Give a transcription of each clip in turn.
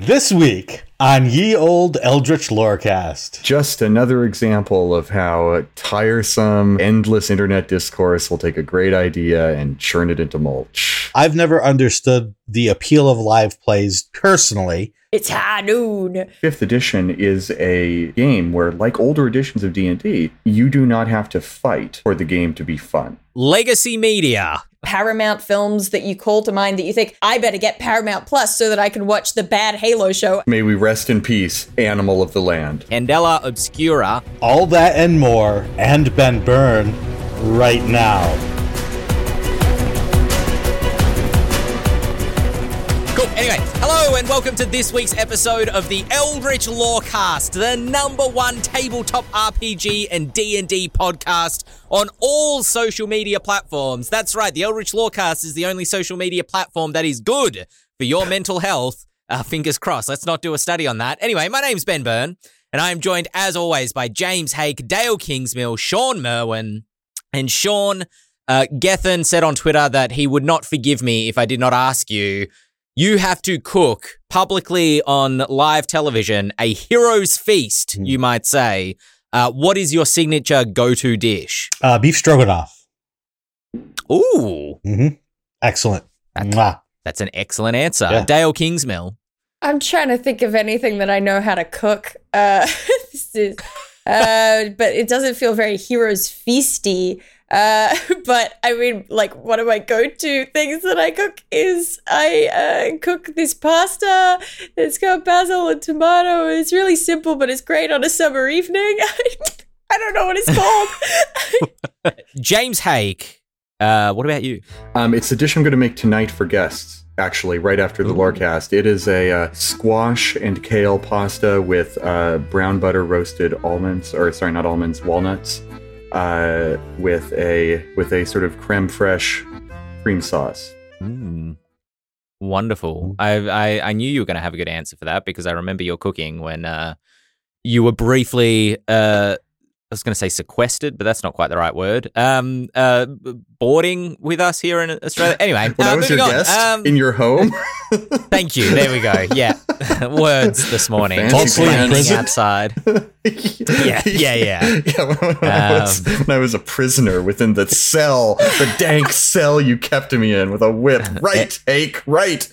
This week on Ye Old Eldritch Lorecast. Just another example of how tiresome, endless internet discourse will take a great idea and churn it into mulch. I've never understood the appeal of live plays personally. It's high noon. Fifth edition is a game where, like older editions of D&D, you do not have to fight for the game to be fun. Legacy Media. Paramount films that you call to mind that you think, I better get Paramount Plus so that I can watch the bad Halo show. May we rest in peace, animal of the land. Candela Obscura. All that and more, and Ben Byrne, right now. Cool. Anyway, hello and welcome to this week's episode of the Eldritch Lorecast, the number one tabletop RPG and D&D podcast on all social media platforms. That's right, the Eldritch Lorecast is the only social media platform that is good for your mental health. Uh, fingers crossed. Let's not do a study on that. Anyway, my name's Ben Byrne, and I am joined as always by James Haeck, Dael Kingsmill, Shawn Merwin, and Shawn uh, Gethin said on Twitter that he would not forgive me if I did not ask you you have to cook publicly on live television a hero's feast, Mm. you might say. Uh, what is your signature go-to dish? Uh, beef stroganoff. Ooh, hmm Excellent. Mwah. that's an excellent answer. Yeah. Dael Kingsmill. I'm trying to think of anything that I know how to cook. Uh, this is, uh, but it doesn't feel very heroes feasty. Uh, but I mean, like one of my go-to things that I cook is I uh, cook this pasta. It's got basil and tomato. It's really simple, but it's great on a summer evening. I don't know what it's called. James Haeck. Uh, what about you? Um, it's the dish I'm going to make tonight for guests, actually, right after the Lorecast. It is a uh, squash and kale pasta with uh, brown butter roasted almonds, or sorry, not almonds, walnuts, uh, with a with a sort of creme fraiche cream sauce. Mm. Wonderful. I, I I knew you were going to have a good answer for that because I remember your cooking when uh, you were briefly. Uh, I was going to say sequestered, but that's not quite the right word. Um, uh, boarding with us here in Australia. Anyway, Well, uh, that was your on. guest Um, in your home. Thank you. There we go. Yeah, words this morning. Fancy It's outside. Yeah, yeah, yeah. yeah when, when I was, Um, when I was a prisoner within the cell, the dank cell you kept me in with a whip. Right, Haeck, right.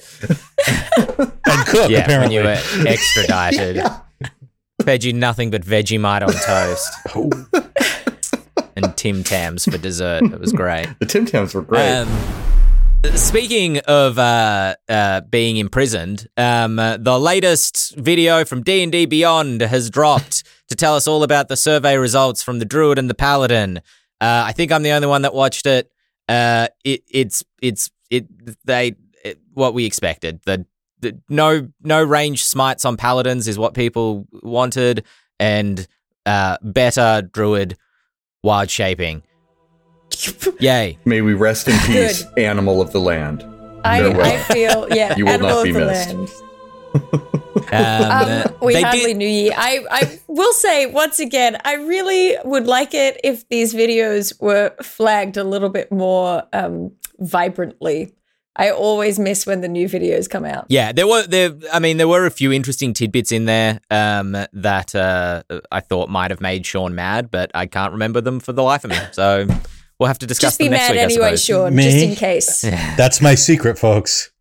And cook, Yeah, when apparently. you were extradited. Fed you nothing but Vegemite on toast and Tim Tams for dessert. It was great. The Tim Tams were great. Um, speaking of uh, uh, being imprisoned, um, uh, the latest video from D and D Beyond has dropped to tell us all about the survey results from the Druid and the Paladin. Uh, I think I'm the only one that watched it. Uh, it it's it's it they it, what we expected. The no no range smites on paladins is what people wanted, and uh, better Druid wild shaping. Yay! May we rest in peace, animal of the land. I, Farewell. I feel yeah. You will animal not be of the missed. land. Um, Um, we they hardly did- knew ye. I, I will say once again, I really would like it if these videos were flagged a little bit more um, vibrantly. I always miss when the new videos come out. Yeah, there were there. I mean, there were a few interesting tidbits in there um, that uh, I thought might have made Shawn mad, but I can't remember them for the life of me. So we'll have to discuss Just be next mad week. Anyway. Shawn, Me? just in case. That's my secret, folks.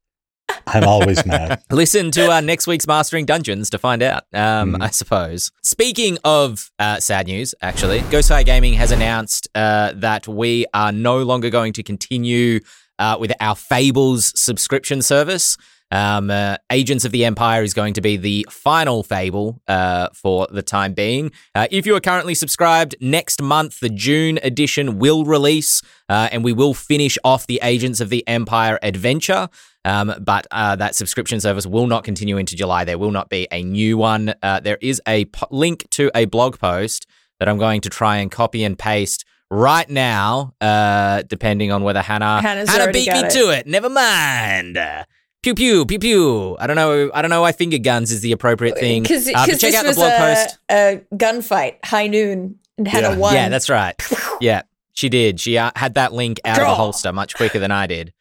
I'm always mad. Listen to our next week's Mastering Dungeons to find out, um, Mhm. I suppose. Speaking of uh, sad news, actually, Ghostfire Gaming has announced uh, that we are no longer going to continue uh, with our Fables subscription service. Um, uh, Agents of the Empire is going to be the final Fable uh, for the time being. Uh, if you are currently subscribed, next month the June edition will release, uh, and we will finish off the Agents of the Empire adventure. Um, but uh, that subscription service will not continue into July. There will not be a new one. Uh, there is a p- link to a blog post that I'm going to try and copy and paste right now, uh, depending on whether Hannah Hannah's Hannah beat me it. to it. Never mind. Pew pew pew pew. I don't know. I don't know why finger guns is the appropriate thing. Because Uh, check this out the blog a, post. a gunfight, high noon, and Hannah Yeah. won. Yeah, that's right. yeah, she did. She uh, had that link out of Draw. the holster much quicker than I did.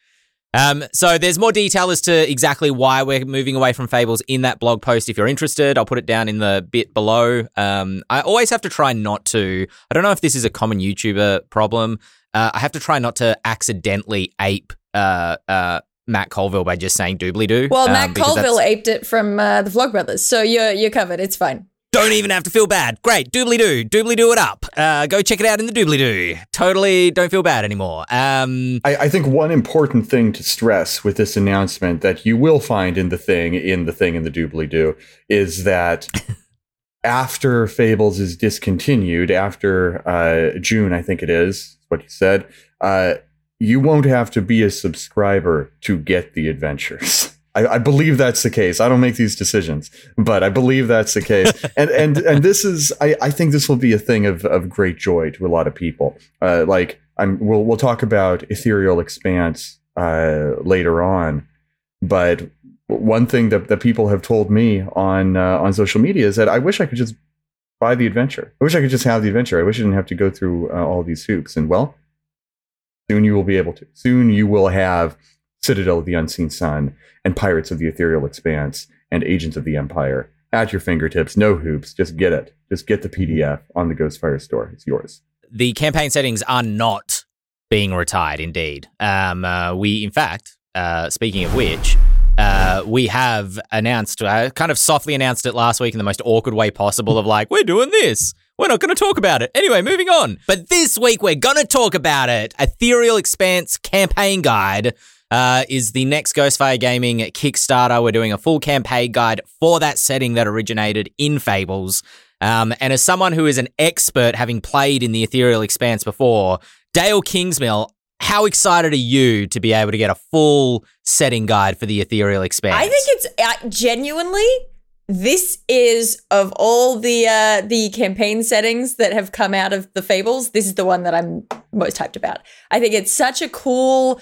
Um, so there's more detail as to exactly why we're moving away from fables in that blog post. If you're interested, I'll put it down in the bit below. Um, I always have to try not to. I don't know if this is a common YouTuber problem. Uh, I have to try not to accidentally ape uh, uh, Matt Colville by just saying doobly doo. Well, Matt Colville aped it from uh, the Vlogbrothers, so you're you're covered. It's fine. Don't even have to feel bad. Great. Doobly doo. Doobly doo it up. Uh, go check it out in the doobly doo. Totally don't feel bad anymore. Um, I, I, think one important thing to stress with this announcement that you will find in the thing, in the thing, in the doobly doo, is that after Fables is discontinued, after uh, June, I think it is, what he said, uh, you won't have to be a subscriber to get the adventures. I, I, believe that's the case. I don't make these decisions, but I believe that's the case. and and and this is I, I think this will be a thing of, of great joy to a lot of people. Uh, like I'm we'll we'll talk about Aetherial Expanse uh, later on, but one thing that, that people have told me on uh, on social media is that I wish I could just buy the adventure. I wish I could just have the adventure. I wish I didn't have to go through uh, all these hoops. And well, soon you will be able to. Soon you will have Citadel of the Unseen Sun, and Pirates of the Aetherial Expanse, and Agents of the Empire at your fingertips. No hoops. Just get it. Just get the PDF on the Ghostfire store. It's yours. The campaign settings are not being retired, indeed. Um, uh, we, in fact, uh, speaking of which, uh, we have announced, uh, kind of softly announced it last week in the most awkward way possible of like, we're doing this. We're not going to talk about it. Anyway, moving on. But this week we're going to talk about it. Aetherial Expanse campaign guide uh, is the next Ghostfire Gaming Kickstarter. We're doing a full campaign guide for that setting that originated in Fables. Um, and as someone who is an expert, having played in the Aetherial Expanse before, Dael Kingsmill, how excited are you to be able to get a full setting guide for the Aetherial Expanse? I think it's uh, genuinely this is of all the uh, the campaign settings that have come out of the Fables, this is the one that I'm most hyped about. I think it's such a cool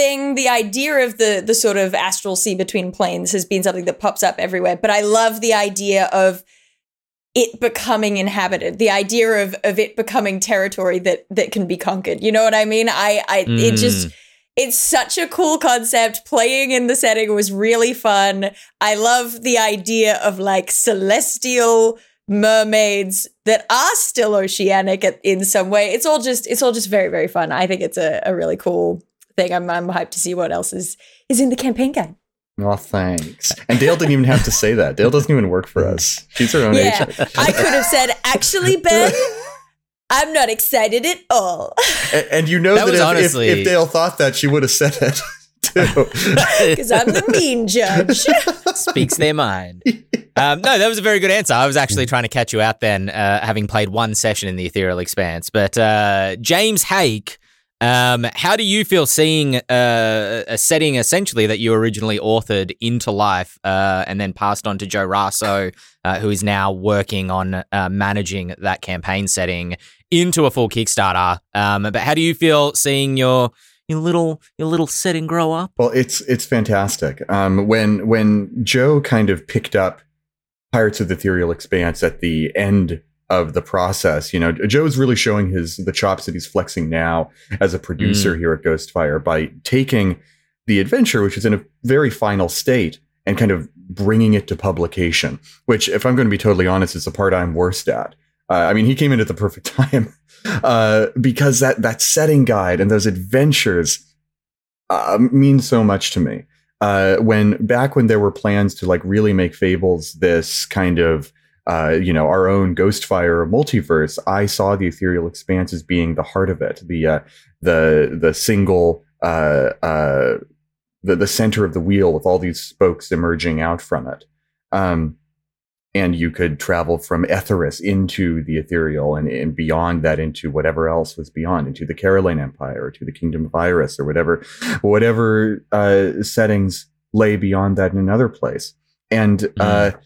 thing the idea of the the sort of astral sea between planes has been something that pops up everywhere but i love the idea of it becoming inhabited the idea of of it becoming territory that that can be conquered. You know what i mean? I i mm. it just it's such a cool concept. Playing in the setting was really fun. I love the idea of like celestial mermaids that are still oceanic in some way. It's all just it's all just very very fun. I think it's a, a really cool thing. I'm, I'm hyped to see what else is is in the campaign guide. Oh, thanks. And Dael didn't even have to say that. Dael doesn't even work for us. She's her own yeah, agent. I could have said, actually, Ben, I'm not excited at all. And, and you know that, that if, honestly... if, if Dael thought that, she would have said it too. Because I'm the mean judge. Speaks their mind. Um, no, that was a very good answer. I was actually trying to catch you out then, uh, having played one session in the Aetherial Expanse. But uh, James Haeck um, how do you feel seeing uh, a setting essentially that you originally authored into life uh, and then passed on to Joe Rasso, uh, who is now working on uh, managing that campaign setting into a full Kickstarter? Um, but how do you feel seeing your your little your little setting grow up? Well, it's it's fantastic. Um, when when Joe kind of picked up Pirates of the Aetherial Expanse at the end of the process. You know, Joe's really showing his the chops that he's flexing now as a producer mm. here at Ghostfire by taking the adventure, which is in a very final state, and kind of bringing it to publication. Which, if I'm going to be totally honest, is the part I'm worst at. Uh, I mean, he came in at the perfect time uh, because that that setting guide and those adventures uh, mean so much to me. Uh, when back when there were plans to like really make Fables this kind of uh, you know, our own Ghostfire multiverse, I saw the Aetherial Expanse as being the heart of it, the uh, the the single uh, uh, the the center of the wheel with all these spokes emerging out from it. Um, and you could travel from Etharis into the ethereal and, and beyond that into whatever else was beyond, into the Caroline Empire or to the Kingdom of Iris or whatever, whatever uh, settings lay beyond that in another place. And mm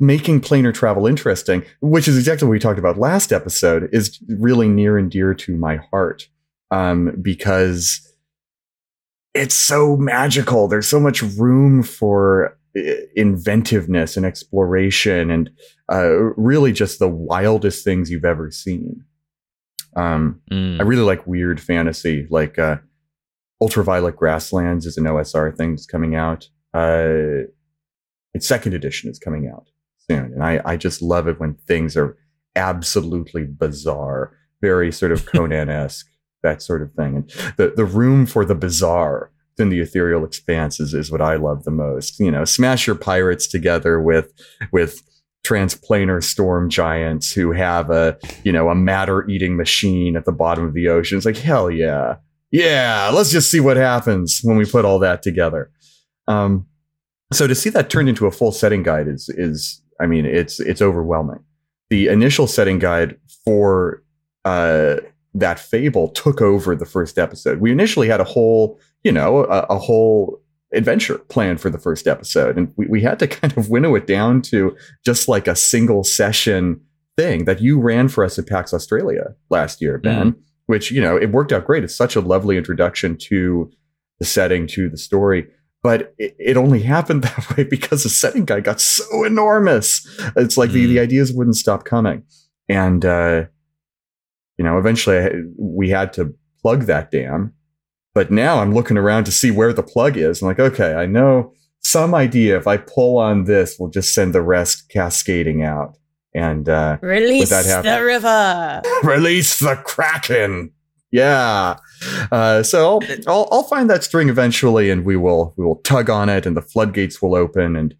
making planar travel interesting, which is exactly what we talked about last episode, is really near and dear to my heart um, because it's so magical. There's so much room for uh, inventiveness and exploration and uh, really just the wildest things you've ever seen. Um, mm. I really like weird fantasy, like uh, Ultraviolet Grasslands is an OSR thing that's coming out. Uh, its second edition is coming out soon, and I I just love it when things are absolutely bizarre, very sort of Conan esque, that sort of thing, and the the room for the bizarre in the Aetherial Expanse is, is what I love the most. You know, smash your pirates together with with transplanar storm giants who have a you know a matter eating machine at the bottom of the ocean. It's like hell yeah, yeah. Let's just see what happens when we put all that together. Um, so to see that turned into a full setting guide is is I mean it's it's overwhelming. The initial setting guide for uh, that fable took over the first episode. We initially had a whole you know a, a whole adventure planned for the first episode, and we, we had to kind of winnow it down to just like a single session thing that you ran for us at PAX Australia last year, Ben. Mm. Which you know it worked out great. It's such a lovely introduction to the setting, to the story but it, it, only happened that way because the setting guy got so enormous. It's like mm. the, the hmm. ideas wouldn't stop coming. And, uh, you know, eventually I, we had to plug that dam. But now I'm looking around to see where the plug is. I'm like, okay, I know some idea if I pull on this, we'll just send the rest cascading out. And uh, release the river, release the kraken yeah. Uh, so I'll, I'll, I'll find that string eventually, and we will we will tug on it, and the floodgates will open, and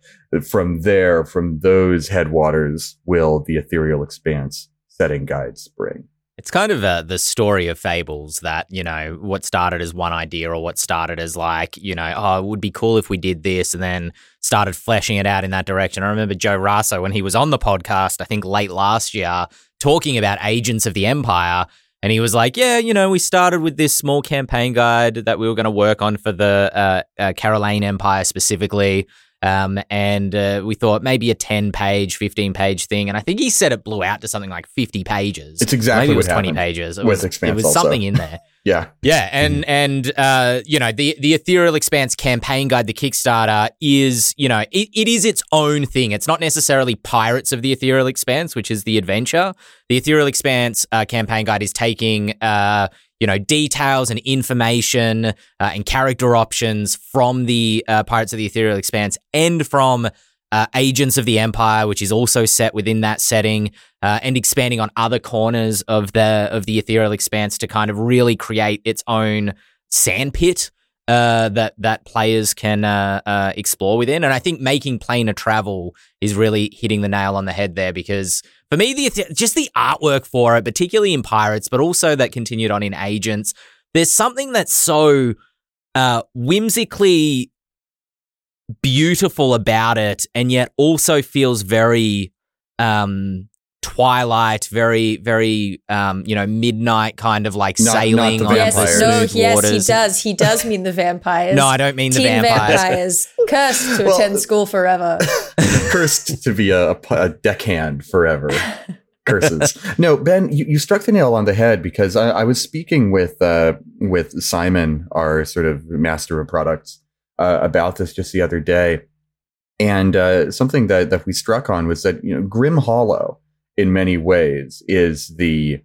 from there, from those headwaters, will the Aetherial Expanse setting guide spring. It's kind of uh, the story of fables that you know what started as one idea or what started as like you know oh it would be cool if we did this and then started fleshing it out in that direction. I remember Joe Raso when he was on the podcast I think late last year talking about Agents of the Empire and he was like, "Yeah, you know, we started with this small campaign guide that we were going to work on for the uh, uh, Caroline Empire specifically." Um, and uh, we thought maybe a 10 page, 15 page thing. And I think he said it blew out to something like 50 pages. It's exactly maybe it was 20 pages. It with was, Expanse it was also. something in there. yeah. Yeah. And, mm-hmm. and, uh, you know, the, the Aetherial Expanse campaign guide, the Kickstarter is, you know, it, it is its own thing. It's not necessarily Pirates of the Aetherial Expanse, which is the adventure. The Aetherial Expanse uh, campaign guide is taking, uh, you know, details and information uh, and character options from the uh, Pirates of the Aetherial Expanse and from uh, Agents of the Empire, which is also set within that setting, uh, and expanding on other corners of the of the Aetherial Expanse to kind of really create its own sandpit uh, that that players can uh, uh, explore within. And I think making planar travel is really hitting the nail on the head there because for me, the just the artwork for it, particularly in Pirates, but also that continued on in Agents, there's something that's so uh, whimsically beautiful about it, and yet also feels very um, twilight, very, very, um, you know, midnight kind of like not, sailing not on yes, no, yes, waters. he does. He does mean the vampires. no, I don't mean the Teen vampires. vampires. Cursed to well, attend school forever. Cursed to be a, a deckhand forever. Curses. no, Ben, you, you struck the nail on the head because I, I was speaking with uh, with Simon, our sort of master of products, uh, about this just the other day, and uh, something that that we struck on was that you know Grim Hollow in many ways is the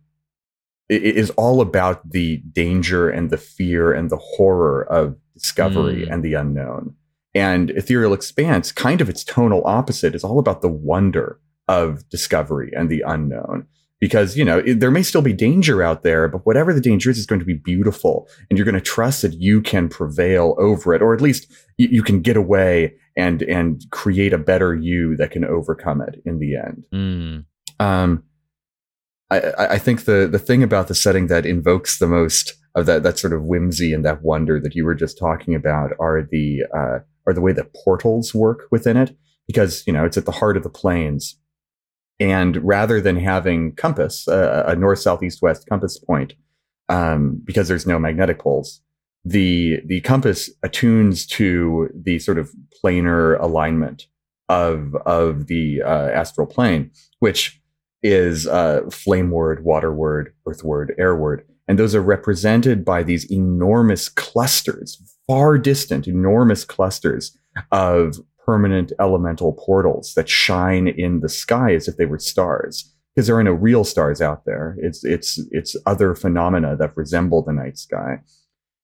it is all about the danger and the fear and the horror of discovery mm. and the unknown. And Aetherial Expanse, kind of its tonal opposite, is all about the wonder of discovery and the unknown. Because, you know, it, there may still be danger out there, but whatever the danger is, is going to be beautiful. And you're going to trust that you can prevail over it, or at least you, you can get away and, and create a better you that can overcome it in the end. Mm. Um, I, I think the the thing about the setting that invokes the most of that that sort of whimsy and that wonder that you were just talking about are the uh, are the way that portals work within it because you know it's at the heart of the planes. And rather than having compass uh, a north south east west compass point um, because there's no magnetic poles the the compass attunes to the sort of planar alignment of of the uh, astral plane which is uh, flame word, water word, earth word, air word. And those are represented by these enormous clusters, far distant, enormous clusters of permanent elemental portals that shine in the sky as if they were stars. Because there are no real stars out there. It's, it's, it's other phenomena that resemble the night sky.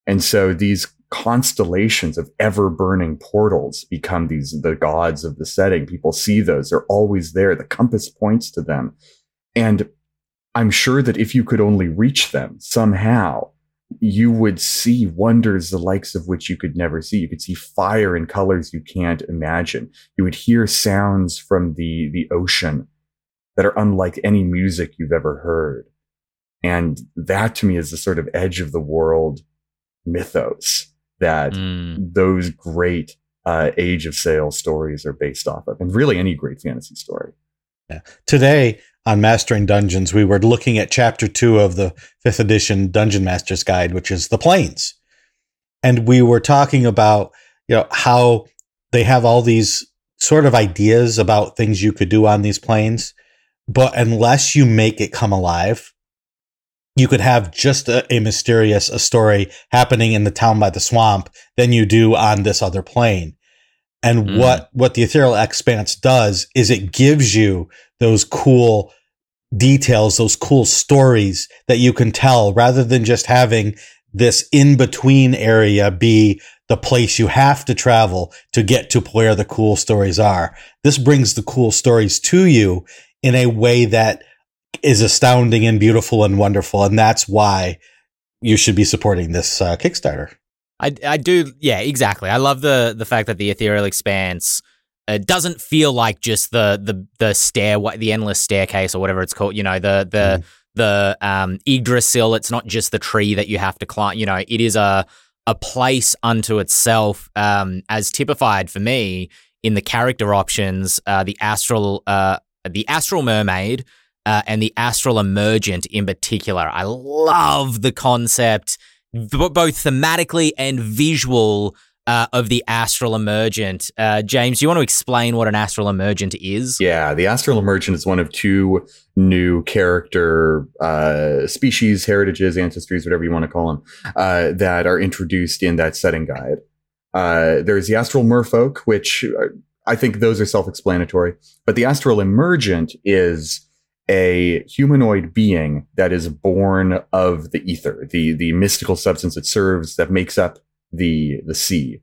And so these constellations of ever burning portals become these the gods of the setting. People see those. They're always there. The compass points to them. And I'm sure that if you could only reach them somehow, you would see wonders the likes of which you could never see. You could see fire in colors you can't imagine. You would hear sounds from the, the ocean that are unlike any music you've ever heard. And that to me is the sort of edge of the world mythos that mm. those great uh, age of sail stories are based off of, and really any great fantasy story. Yeah. Today on Mastering Dungeons, we were looking at chapter two of the fifth edition Dungeon Master's Guide, which is the planes. And we were talking about, you know, how they have all these sort of ideas about things you could do on these planes, but unless you make it come alive, you could have just a, a, mysterious a story happening in the town by the swamp than you do on this other plane. And mm. what what the Aetherial Expanse does is it gives you those cool details, those cool stories that you can tell rather than just having this in between area be the place you have to travel to get to where the cool stories are. This brings the cool stories to you in a way that is astounding and beautiful and wonderful. And that's why you should be supporting this uh, Kickstarter. I, I do. Yeah, exactly. I love the, the fact that the Aetherial Expanse uh, doesn't feel like just the, the, the stair, the endless staircase or whatever it's called, you know, the, the, mm. the, um, Yggdrasil. It's not just the tree that you have to climb, you know, it is a, a place unto itself, um, as typified for me in the character options, uh, the astral, uh, the astral mermaid, uh, and the astral emergent in particular. I love the concept, b- both thematically and visual. Uh, of the astral emergent. Uh, James, do you want to explain what an astral emergent is? Yeah, the astral emergent is one of two new character uh, species, heritages, ancestries, whatever you want to call them, uh, that are introduced in that setting guide. Uh, there's the astral merfolk, which uh, I think those are self explanatory, but the astral emergent is a humanoid being that is born of the ether, the the mystical substance that serves that makes up the the sea,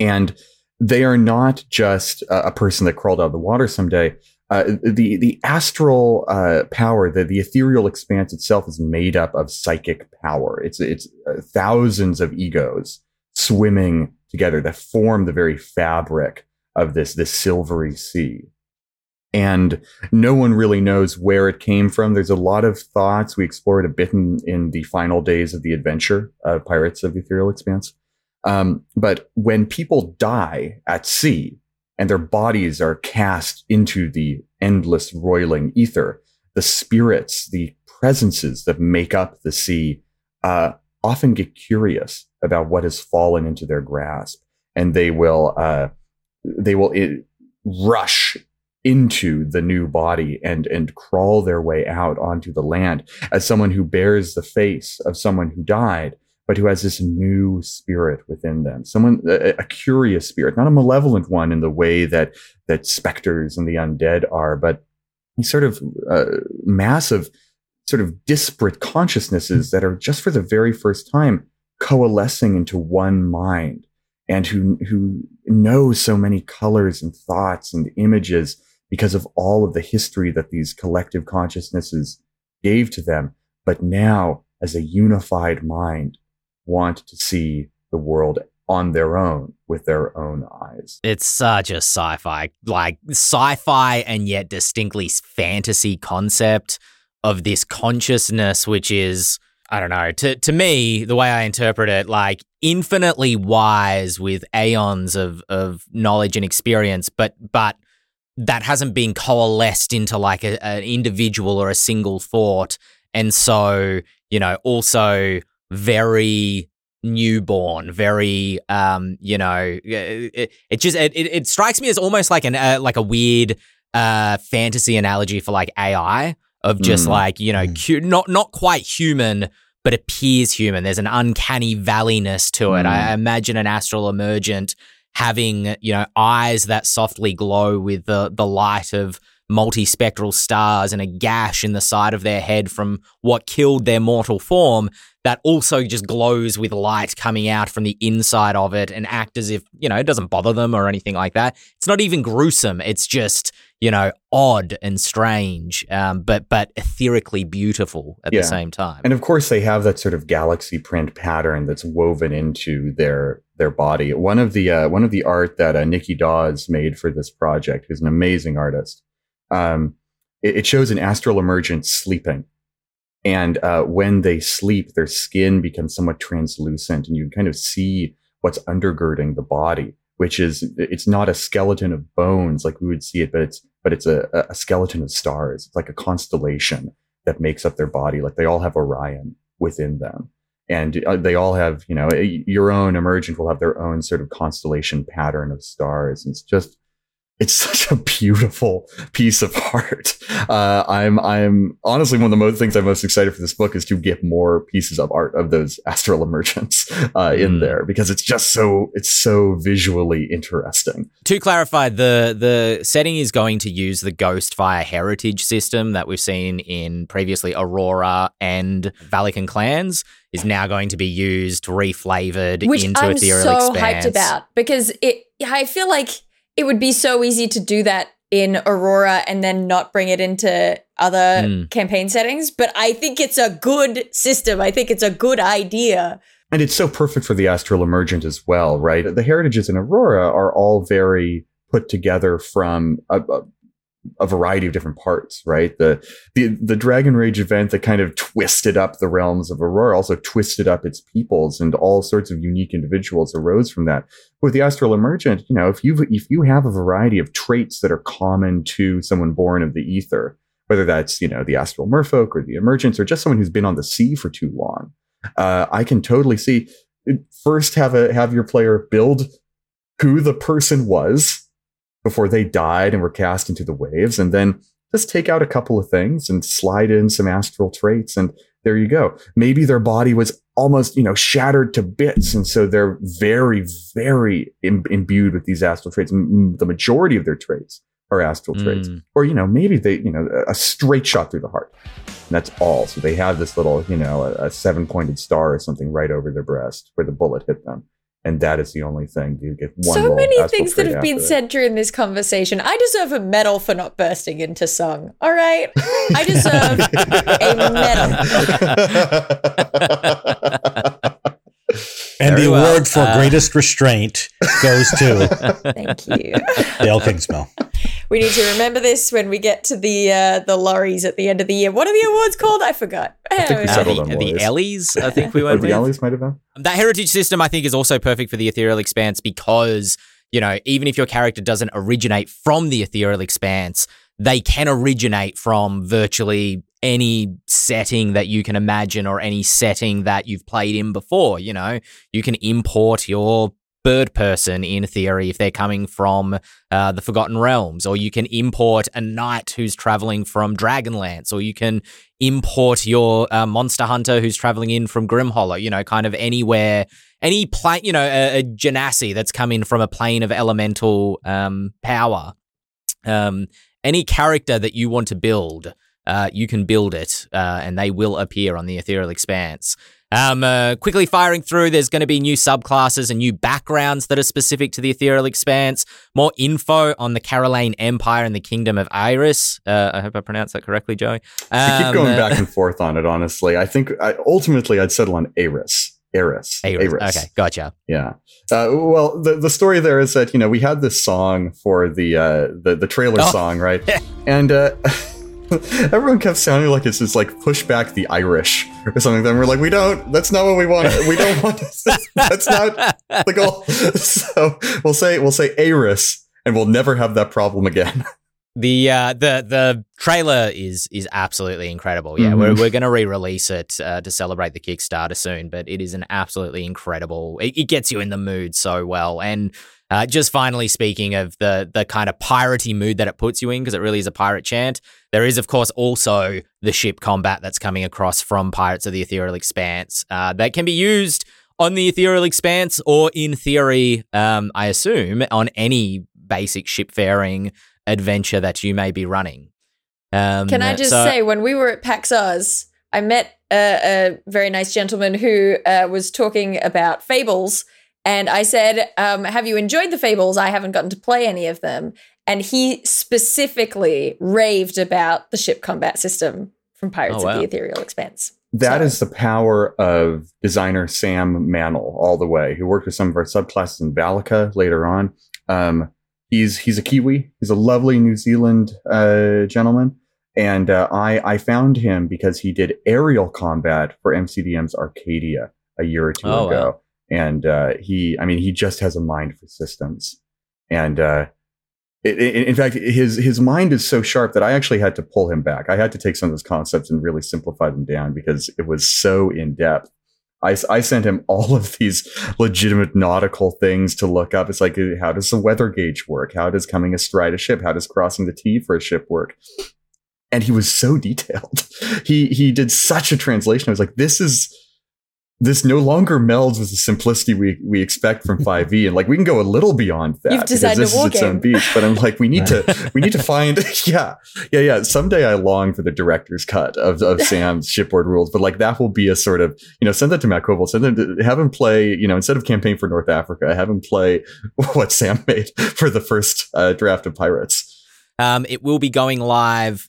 and they are not just a, a person that crawled out of the water someday. Uh, the the astral uh, power, the the Aetherial Expanse itself, is made up of psychic power. It's it's uh, thousands of egos swimming together that form the very fabric of this this silvery sea and no one really knows where it came from. There's a lot of thoughts. We explored a bit in, in the final days of the adventure, uh, Pirates of the Aetherial Expanse. Um, but when people die at sea and their bodies are cast into the endless roiling ether, the spirits, the presences that make up the sea, uh, often get curious about what has fallen into their grasp, and they will uh, they will it, rush into the new body and and crawl their way out onto the land as someone who bears the face of someone who died but who has this new spirit within them. Someone a, a curious spirit not a malevolent one in the way that that specters and the undead are but sort of uh, massive sort of disparate consciousnesses that are just for the very first time coalescing into one mind and who who know so many colors and thoughts and images because of all of the history that these collective consciousnesses gave to them, but now as a unified mind want to see the world on their own with their own eyes. It's such a sci-fi, like sci-fi and yet distinctly fantasy concept of this consciousness which is I don't know. To to me, the way I interpret it, like infinitely wise with aeons of of knowledge and experience, but but that hasn't been coalesced into like a, an individual or a single thought. And so, you know, also very newborn, very, um, you know, it, it just, it, it strikes me as almost like an, uh, like a weird, uh, fantasy analogy for like AI of just mm. like, you know, mm. cu- not, not quite human, but appears human. There's an uncanny valleyness to it. Mm. I imagine an astral emergent having you know eyes that softly glow with the the light of multispectral stars and a gash in the side of their head from what killed their mortal form that also just glows with light coming out from the inside of it and act as if, you know, it doesn't bother them or anything like that. It's not even gruesome. It's just, you know, odd and strange, um, but but etherically beautiful at Yeah. the same time. And of course, they have that sort of galaxy print pattern that's woven into their their body. One of the uh, one of the art that uh, Nikki Dawes made for this project, who's an amazing artist, um, it, it shows an astral emergent sleeping, and uh, when they sleep, their skin becomes somewhat translucent, and you kind of see what's undergirding the body. Which is it's not a skeleton of bones like we would see it, but it's but it's a, a skeleton of stars. It's like a constellation that makes up their body. Like they all have Orion within them. And uh, they all have, you know, your own emergent will have their own sort of constellation pattern of stars. And it's just, it's such a beautiful piece of art. Uh, I'm, I'm honestly one of the most things I'm most excited for this book is to get more pieces of art of those astral emergents uh, in Mm. there because it's just so, it's so visually interesting. to clarify, the the setting is going to use the Ghostfire heritage system that we've seen in previously Aurora and Valican clans is now going to be used reflavored which into I'm Ethereal so Expanse. hyped about because it. I feel like it would be so easy to do that in Aurora and then not bring it into other Mm. campaign settings. But I think it's a good system. I think it's a good idea. And it's so perfect for the astral emergent as well, right? The heritages in Aurora are all very put together from a, a, a variety of different parts, right? The, the the Dragon Rage event that kind of twisted up the realms of Aurora also twisted up its peoples, and all sorts of unique individuals arose from that. With the astral emergent, you know, if you if you have a variety of traits that are common to someone born of the ether, whether that's you know the astral merfolk or the emergents or just someone who's been on the sea for too long, uh, I can totally see. First, have a have your player build who the person was before they died and were cast into the waves, and then just take out a couple of things and slide in some astral traits, and there you go. Maybe their body was almost you know shattered to bits, and so they're very very Im- imbued with these astral traits. M- The majority of their traits are astral traits, Mm. or you know maybe they you know a straight shot through the heart. And that's all. So they have this little, you know, a, a seven pointed star or something right over their breast where the bullet hit them. And that is the only thing. You get one so many things that have been after said during this conversation. I deserve a medal for not bursting into song. All right. I deserve that. And Very the well. award for Uh, greatest restraint goes to Thank you. Dael Kingsmill. We need to remember this when we get to the uh, the lorries at the end of the year. What are the awards called? I forgot. think we Anyway. Uh, settled the, on the Ellies, I think we or went the with. alleys might have been. That heritage system, I think, is also perfect for the Aetherial Expanse because, you know, even if your character doesn't originate from the Aetherial Expanse, they can originate from virtually any setting that you can imagine or any setting that you've played in before. You know, you can import your bird person in theory if they're coming from uh, the Forgotten Realms, or you can import a knight who's traveling from Dragonlance, or you can import your uh, monster hunter who's traveling in from Grim Hollow, you know, kind of anywhere, any plane, you know, a, a genasi that's coming from a plane of elemental um, power. Um, any character that you want to build, uh, you can build it, uh, and they will appear on the Aetherial Expanse. Um, uh, quickly firing through, there's going to be new subclasses and new backgrounds that are specific to the Aetherial Expanse. More info on the Caroline Empire and the Kingdom of Iris. Uh, I hope I pronounced that correctly, Joey. I keep Um, going uh, back and forth on it, honestly. I think I, ultimately I'd settle on Eris. Eris. Iris. Okay, gotcha. Yeah. Uh, well, the the story there is that you know we had this song for the uh, the the trailer Oh. song, right? and uh, everyone kept sounding like it's just like push back the Irish or something. Then we're like, we don't. That's not what we want. We don't want. This. that's not the goal. So we'll say we'll say Eris, and we'll never have that problem again. The uh, the the trailer is is absolutely incredible. Yeah, we're Mhm. we're gonna re-release it uh, to celebrate the Kickstarter soon, but it is an absolutely incredible. It, it gets you in the mood so well, and uh, just finally speaking of the the kind of piratey mood that it puts you in, because it really is a pirate chant. There is, of course, also the ship combat that's coming across from Pirates of the Aetherial Expanse uh, that can be used on the Aetherial Expanse, or in theory, um, I assume, on any basic ship faring adventure that you may be running. Um, Can I just so- say, when we were at PAX Oz, I met a, a very nice gentleman who uh, was talking about Fables. And I said, um, Have you enjoyed the Fables? I haven't gotten to play any of them. And he specifically raved about the ship combat system from Pirates Oh, wow. of the Aetherial Expanse. That So- is the power of designer Sam Mannel all the way, who worked with some of our subclasses in Valaka later on. Um, he's he's a Kiwi. He's a lovely New Zealand uh, gentleman, and uh, I I found him because he did aerial combat for MCDM's Arcadia a year or two Oh, ago, wow. And uh, he I mean he just has a mind for systems, and uh, i- i- in fact, his his mind is so sharp that I actually had to pull him back. I had to take some of those concepts and really simplify them down because it was so in depth. I, I sent him all of these legitimate nautical things to look up. It's like, uh, how does the weather gauge work? How does coming astride a ship? How does crossing the T for a ship work? And he was so detailed. He he did such a translation. I was like, this is this no longer melds with the simplicity we, we expect from 5e and like we can go a little beyond that You've because designed a this is war its own game. beast but i'm like we need to we need to find yeah yeah yeah someday i long for the director's cut of, of sam's shipboard rules but like that will be a sort of you know send that to matt Colville, send him to have him play you know instead of campaign for north africa have him play what sam made for the first uh, draft of pirates Um, it will be going live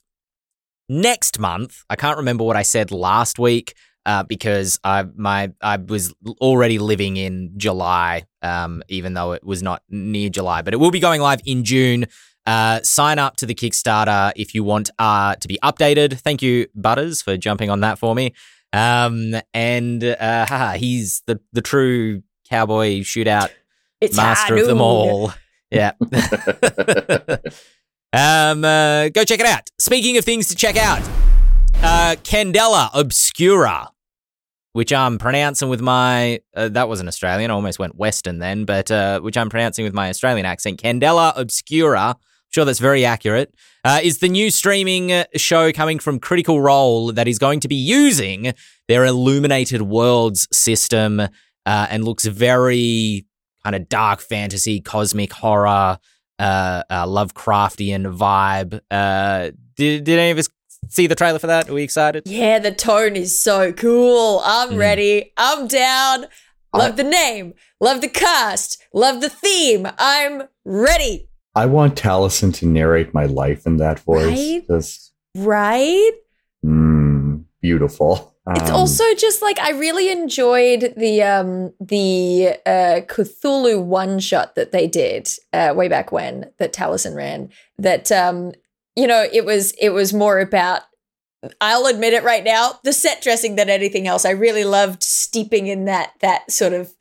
next month. I can't remember what I said last week uh, because I my I was already living in July, um, even though it was not near July. But it will be going live in June. Uh, sign up to the Kickstarter if you want uh, to be updated. Thank you, Butters, for jumping on that for me. Um, and uh, haha, he's the the true cowboy shootout It's master of them all. Yeah. um, uh, go check it out. Speaking of things to check out, uh, Candela Obscura, which I'm pronouncing with my uh, that wasn't Australian. I almost went Western then, but uh, which I'm pronouncing with my Australian accent. Candela Obscura. Sure, that's very accurate. Uh, is the new streaming uh, show coming from Critical Role that is going to be using their Illuminated Worlds system uh, and looks very kind of dark fantasy, cosmic horror, uh, Lovecraftian vibe. Did did any of us see the trailer for that? Are we excited? Yeah, the tone is so cool. I'm Mm. ready. I'm down. Love the name. Love the cast. Love the theme. I'm ready. i want taliesin to narrate my life in that voice Right? just Right? mm, beautiful It's Um, also just like I really enjoyed the um the uh Cthulhu one shot that they did uh way back when that Taliesin ran. That um you know it was it was more about I'll admit it right now, the set dressing than anything else. I really loved steeping in that that sort of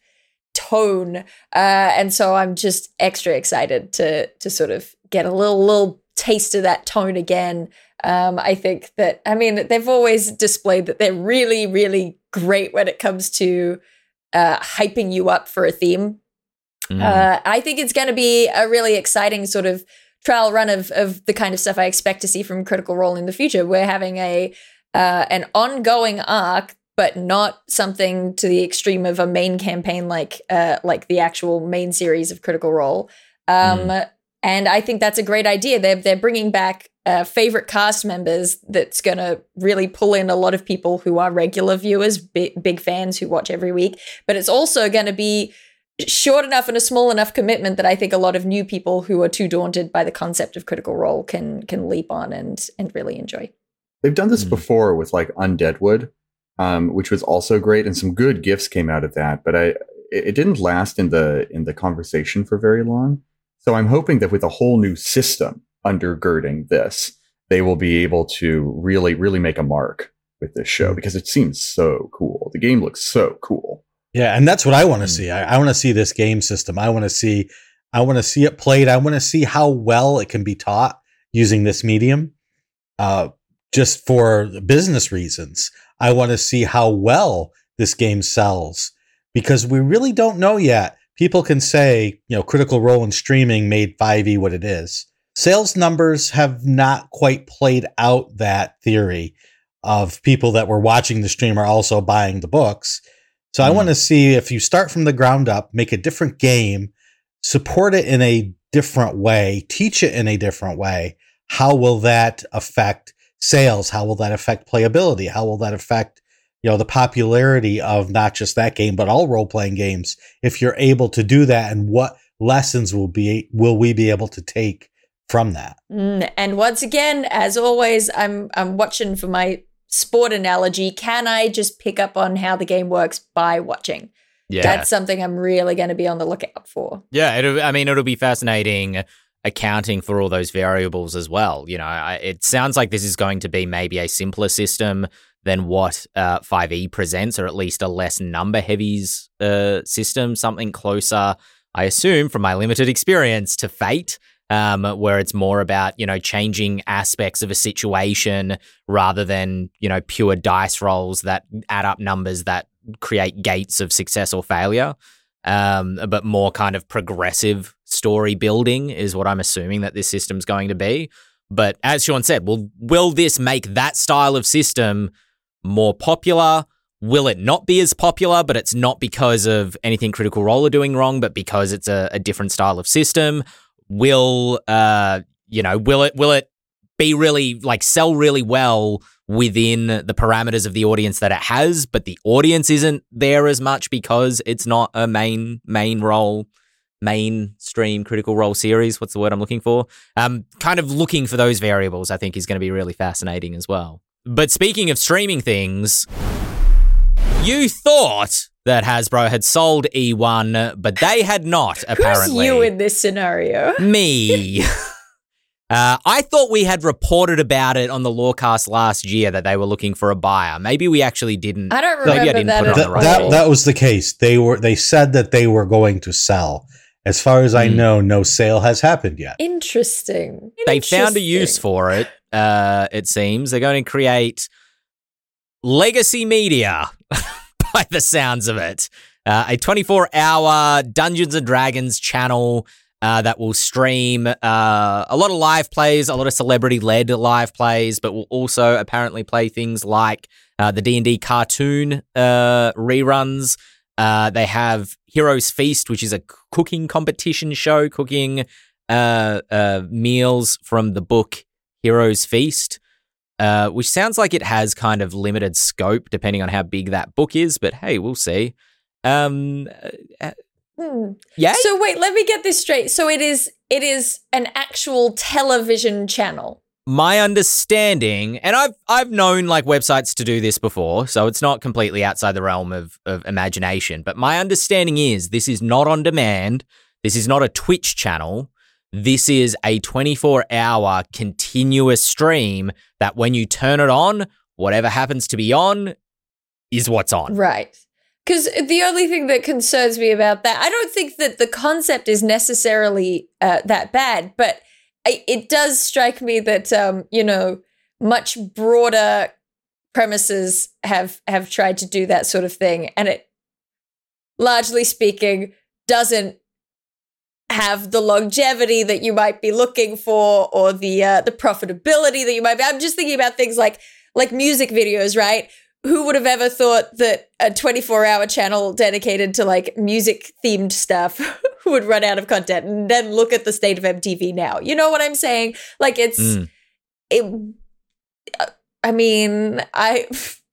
tone. Uh and so I'm just extra excited to to sort of get a little little taste of that tone again. Um, I think that, I mean, they've always displayed that they're really, really great when it comes to uh, hyping you up for a theme. Mm. Uh, I think it's going to be a really exciting sort of trial run of, of the kind of stuff I expect to see from Critical Role in the future. We're having a uh, an ongoing arc, but not something to the extreme of a main campaign like uh, like the actual main series of Critical Role. Um, And I think that's a great idea. They're they're bringing back uh, favorite cast members. That's going to really pull in a lot of people who are regular viewers, big fans who watch every week. But it's also going to be short enough and a small enough commitment that I think a lot of new people who are too daunted by the concept of Critical Role can can leap on and and really enjoy. They've done this Mm. before with like Undeadwood, um, which was also great, and some good gifts came out of that. But I, it, it didn't last in the in the conversation for very long. So I'm hoping that with a whole new system undergirding this, they will be able to really, really make a mark with this show because it seems so cool. The game looks so cool. Yeah, and that's what I want to Mm. see. I, I want to see this game system. I want to see, I want to see it played. I want to see how well it can be taught using this medium. Uh, just for business reasons, I want to see how well this game sells because we really don't know yet. People can say, you know, Critical Role and streaming made 5e what it is. Sales numbers have not quite played out that theory of people that were watching the stream are also buying the books. So I Mhm. want to see if you start from the ground up, make a different game, support it in a different way, teach it in a different way, how will that affect sales? How will that affect playability? How will that affect you know the popularity of not just that game but all role playing games if you're able to do that and what lessons will be will we be able to take from that Mm, and once again, as always, I'm I'm watching for my sport analogy. Can I just pick up on how the game works by watching? Yeah. That's something I'm really going to be on the lookout for. Yeah, it'll, I mean, it'll be fascinating accounting for all those variables as well. You know, I, it sounds like this is going to be maybe a simpler system than what uh, 5e presents, or at least a less number heavies uh, system, something closer, I assume, from my limited experience, to Fate. Um, where it's more about you know changing aspects of a situation rather than you know pure dice rolls that add up numbers that create gates of success or failure um, but more kind of progressive story building is what I'm assuming that this system's going to be. But as Shawn said, will will this make that style of system more popular? Will it not be as popular? But it's not because of anything Critical Role are doing wrong, but because it's a, a different style of system. Will uh, you know? Will it will it be really like sell really well within the parameters of the audience that it has, but the audience isn't there as much because it's not a main main role mainstream critical role series what's the word i'm looking for um kind of looking for those variables i think is going to be really fascinating as well but speaking of streaming things you thought that hasbro had sold eOne but they had not apparently Who's you in this scenario? me. Uh, I thought we had reported about it on the Lawcast last year that they were looking for a buyer. Maybe we actually didn't. I don't Maybe I remember didn't that put it at on the that, right that, that was the case they were they said that they were going to sell as far as i Hmm. know no sale has happened yet Interesting. they found a use for it. Uh, it seems they're going to create legacy media, by the sounds of it. Uh, a 24 hour Dungeons and Dragons channel uh, that will stream uh, a lot of live plays, a lot of celebrity led live plays, but will also apparently play things like uh, the D and D cartoon uh, reruns. Uh, they have Heroes Feast, which is a cooking competition show, cooking uh, meals from the book Heroes Feast, uh, which sounds like it has kind of limited scope depending on how big that book is. But hey, we'll see. Um, uh, Hmm. yeah, So wait, let me get this straight. So it is it is an actual television channel. my understanding, and I've I've known like websites to do this before, so it's not completely outside the realm of of imagination. But my understanding is this is not on demand. This is not a Twitch channel. This is a 24 hour continuous stream that when you turn it on, whatever happens to be on is what's on. Right. Because the only thing that concerns me about that, I don't think that the concept is necessarily uh, that bad, but it does strike me that um, you know much broader premises have have tried to do that sort of thing, and it, largely speaking, doesn't have the longevity that you might be looking for or the uh, the profitability that you might be. I'm just thinking about things like like music videos, right? Who would have ever thought that a 24 hour channel dedicated to like music themed stuff would run out of content and then look at the state of MTV now? You know what I'm saying? Like it's Mm. it. uh, I mean, I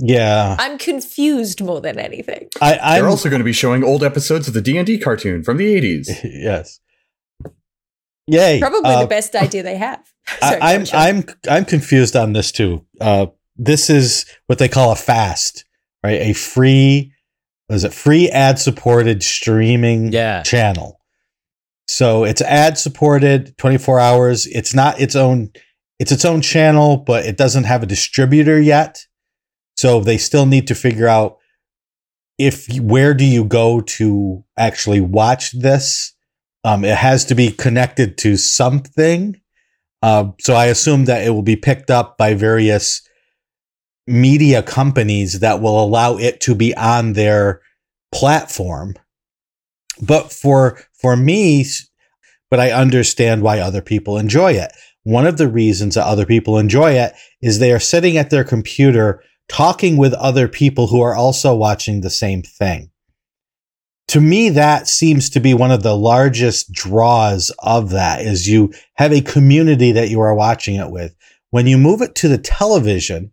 yeah I'm confused more than anything. i They're i'm also going to be showing old episodes of the D&D cartoon from the 80s. yes yay Probably Uh, the best idea they have. Sorry, I, I'm go on, Shawn. I'm I'm confused on this too. Uh, this is what they call a fast, right? A free, is it free ad supported streaming Yeah. channel. So it's ad supported, 24 hours. It's not its own. It's its own channel, but it doesn't have a distributor yet. So they still need to figure out if where do you go to actually watch this. Um, it has to be connected to something. Uh, so I assume that it will be picked up by various media companies that will allow it to be on their platform. But for for me, but I understand why other people enjoy it. One of the reasons that other people enjoy it is they are sitting at their computer talking with other people who are also watching the same thing. to me, that seems to be one of the largest draws of that is you have a community that you are watching it with. When you move it to the television,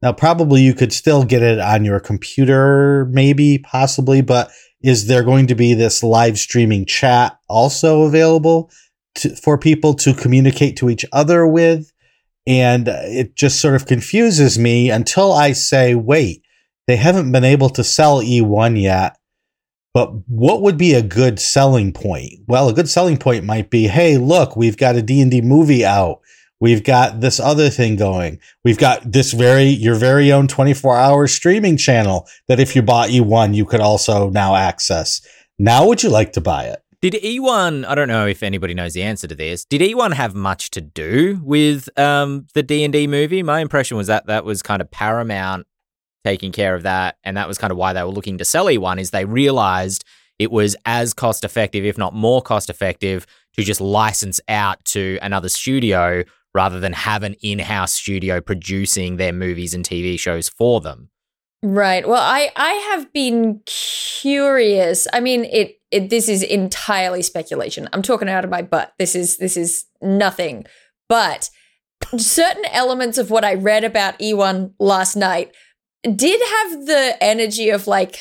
now probably you could still get it on your computer, maybe, possibly, but is there going to be this live streaming chat also available to, for people to communicate to each other with? And uh, it just sort of confuses me until I say, wait, they haven't been able to sell eOne yet but what would be a good selling point? Well, a good selling point might be, hey, look, we've got a D&D movie out. We've got this other thing going. We've got this very your very own 24-hour streaming channel that if you bought eOne, you could also now access. Now would you like to buy it? Did eOne, I don't know if anybody knows the answer to this. Did eOne have much to do with um, the D&D movie? My impression was that that was kind of Paramount taking care of that. And that was kind of why they were looking to sell eOne is they realized it was as cost effective, if not more cost effective, to just license out to another studio rather than have an in-house studio producing their movies and TV shows for them. Right. Well, I I have been curious. I mean, it, it this is entirely speculation. I'm talking out of my butt. This is this is nothing. But certain elements of what I read about eOne last night did have the energy of like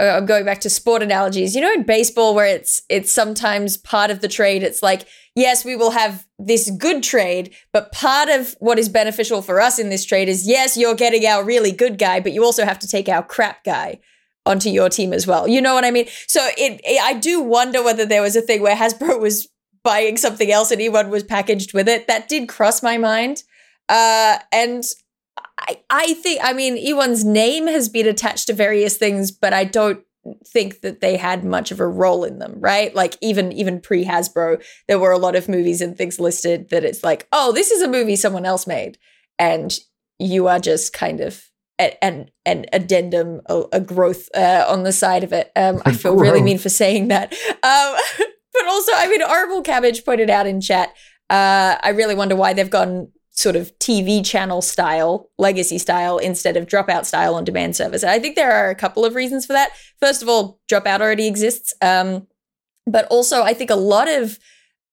uh, I'm going back to sport analogies. You know, in baseball, where it's it's sometimes part of the trade. It's like, yes, we will have this good trade, but part of what is beneficial for us in this trade is yes, you're getting our really good guy, but you also have to take our crap guy onto your team as well. You know what I mean? So it, it I do wonder whether there was a thing where Hasbro was buying something else and eOne was packaged with it. That did cross my mind. Uh, and I, I think, I mean, eOne's name has been attached to various things, but I don't think that they had much of a role in them, right? Like even even pre Hasbro, there were a lot of movies and things listed that it's like, oh, this is a movie someone else made, and you are just kind of an an addendum, a, growth uh, on the side of it. Um, I feel really mean for saying that, um, but also, I mean, Horrible Cabbage pointed out in chat. Uh, I really wonder why they've gone sort of TV channel style, legacy style, instead of dropout style on demand service. I think there are a couple of reasons for that. First of all, dropout already exists. Um, but also, I think a lot of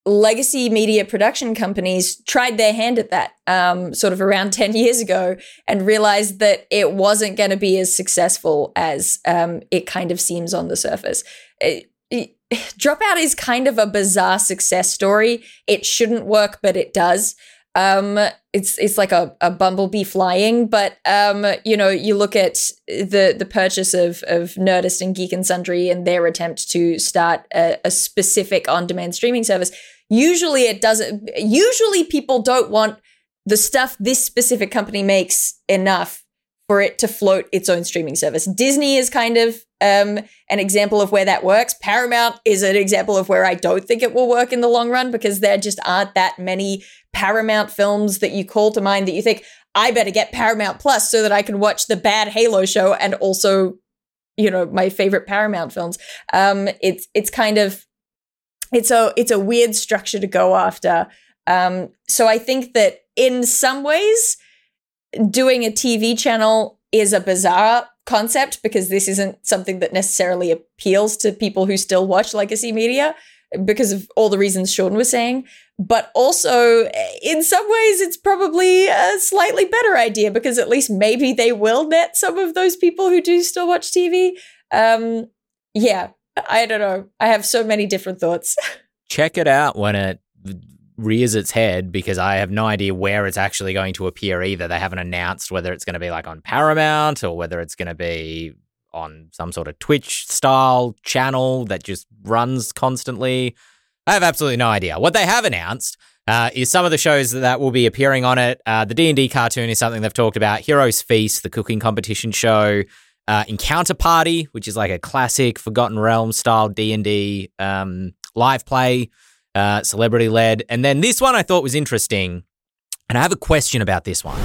legacy media production companies tried their hand at that um, sort of around 10 years ago and realized that it wasn't going to be as successful as um, it kind of seems on the surface. It, it, Dropout is kind of a bizarre success story. It shouldn't work, but it does. Um, it's it's like a, a bumblebee flying, but um, you know, you look at the the purchase of of Nerdist and Geek and Sundry and their attempt to start a, a specific on demand streaming service. Usually, it doesn't. Usually, people don't want the stuff this specific company makes enough for it to float its own streaming service. Disney is kind of um, an example of where that works. Paramount is an example of where I don't think it will work in the long run because there just aren't that many Paramount films that you call to mind that you think, I better get Paramount Plus so that I can watch the bad Halo show and also, you know, my favorite Paramount films. Um, it's it's kind of it's a it's a weird structure to go after. Um, so I think that in some ways, doing a TV channel is a bizarre concept because this isn't something that necessarily appeals to people who still watch legacy media because of all the reasons Shawn was saying. But also, in some ways, it's probably a slightly better idea because at least maybe they will net some of those people who do still watch TV. Um, yeah, I don't know. I have so many different thoughts. Check it out when it rears its head because I have no idea where it's actually going to appear either. They haven't announced whether it's going to be like on Paramount or whether it's going to be on some sort of Twitch style channel that just runs constantly. I have absolutely no idea. What they have announced uh, is some of the shows that will be appearing on it. Uh, the D and D cartoon is something they've talked about. Heroes Feast, the cooking competition show. Uh, Encounter Party, which is like a classic Forgotten Realms style D and D um, live play, uh, celebrity led. And then this one I thought was interesting, and I have a question about this one.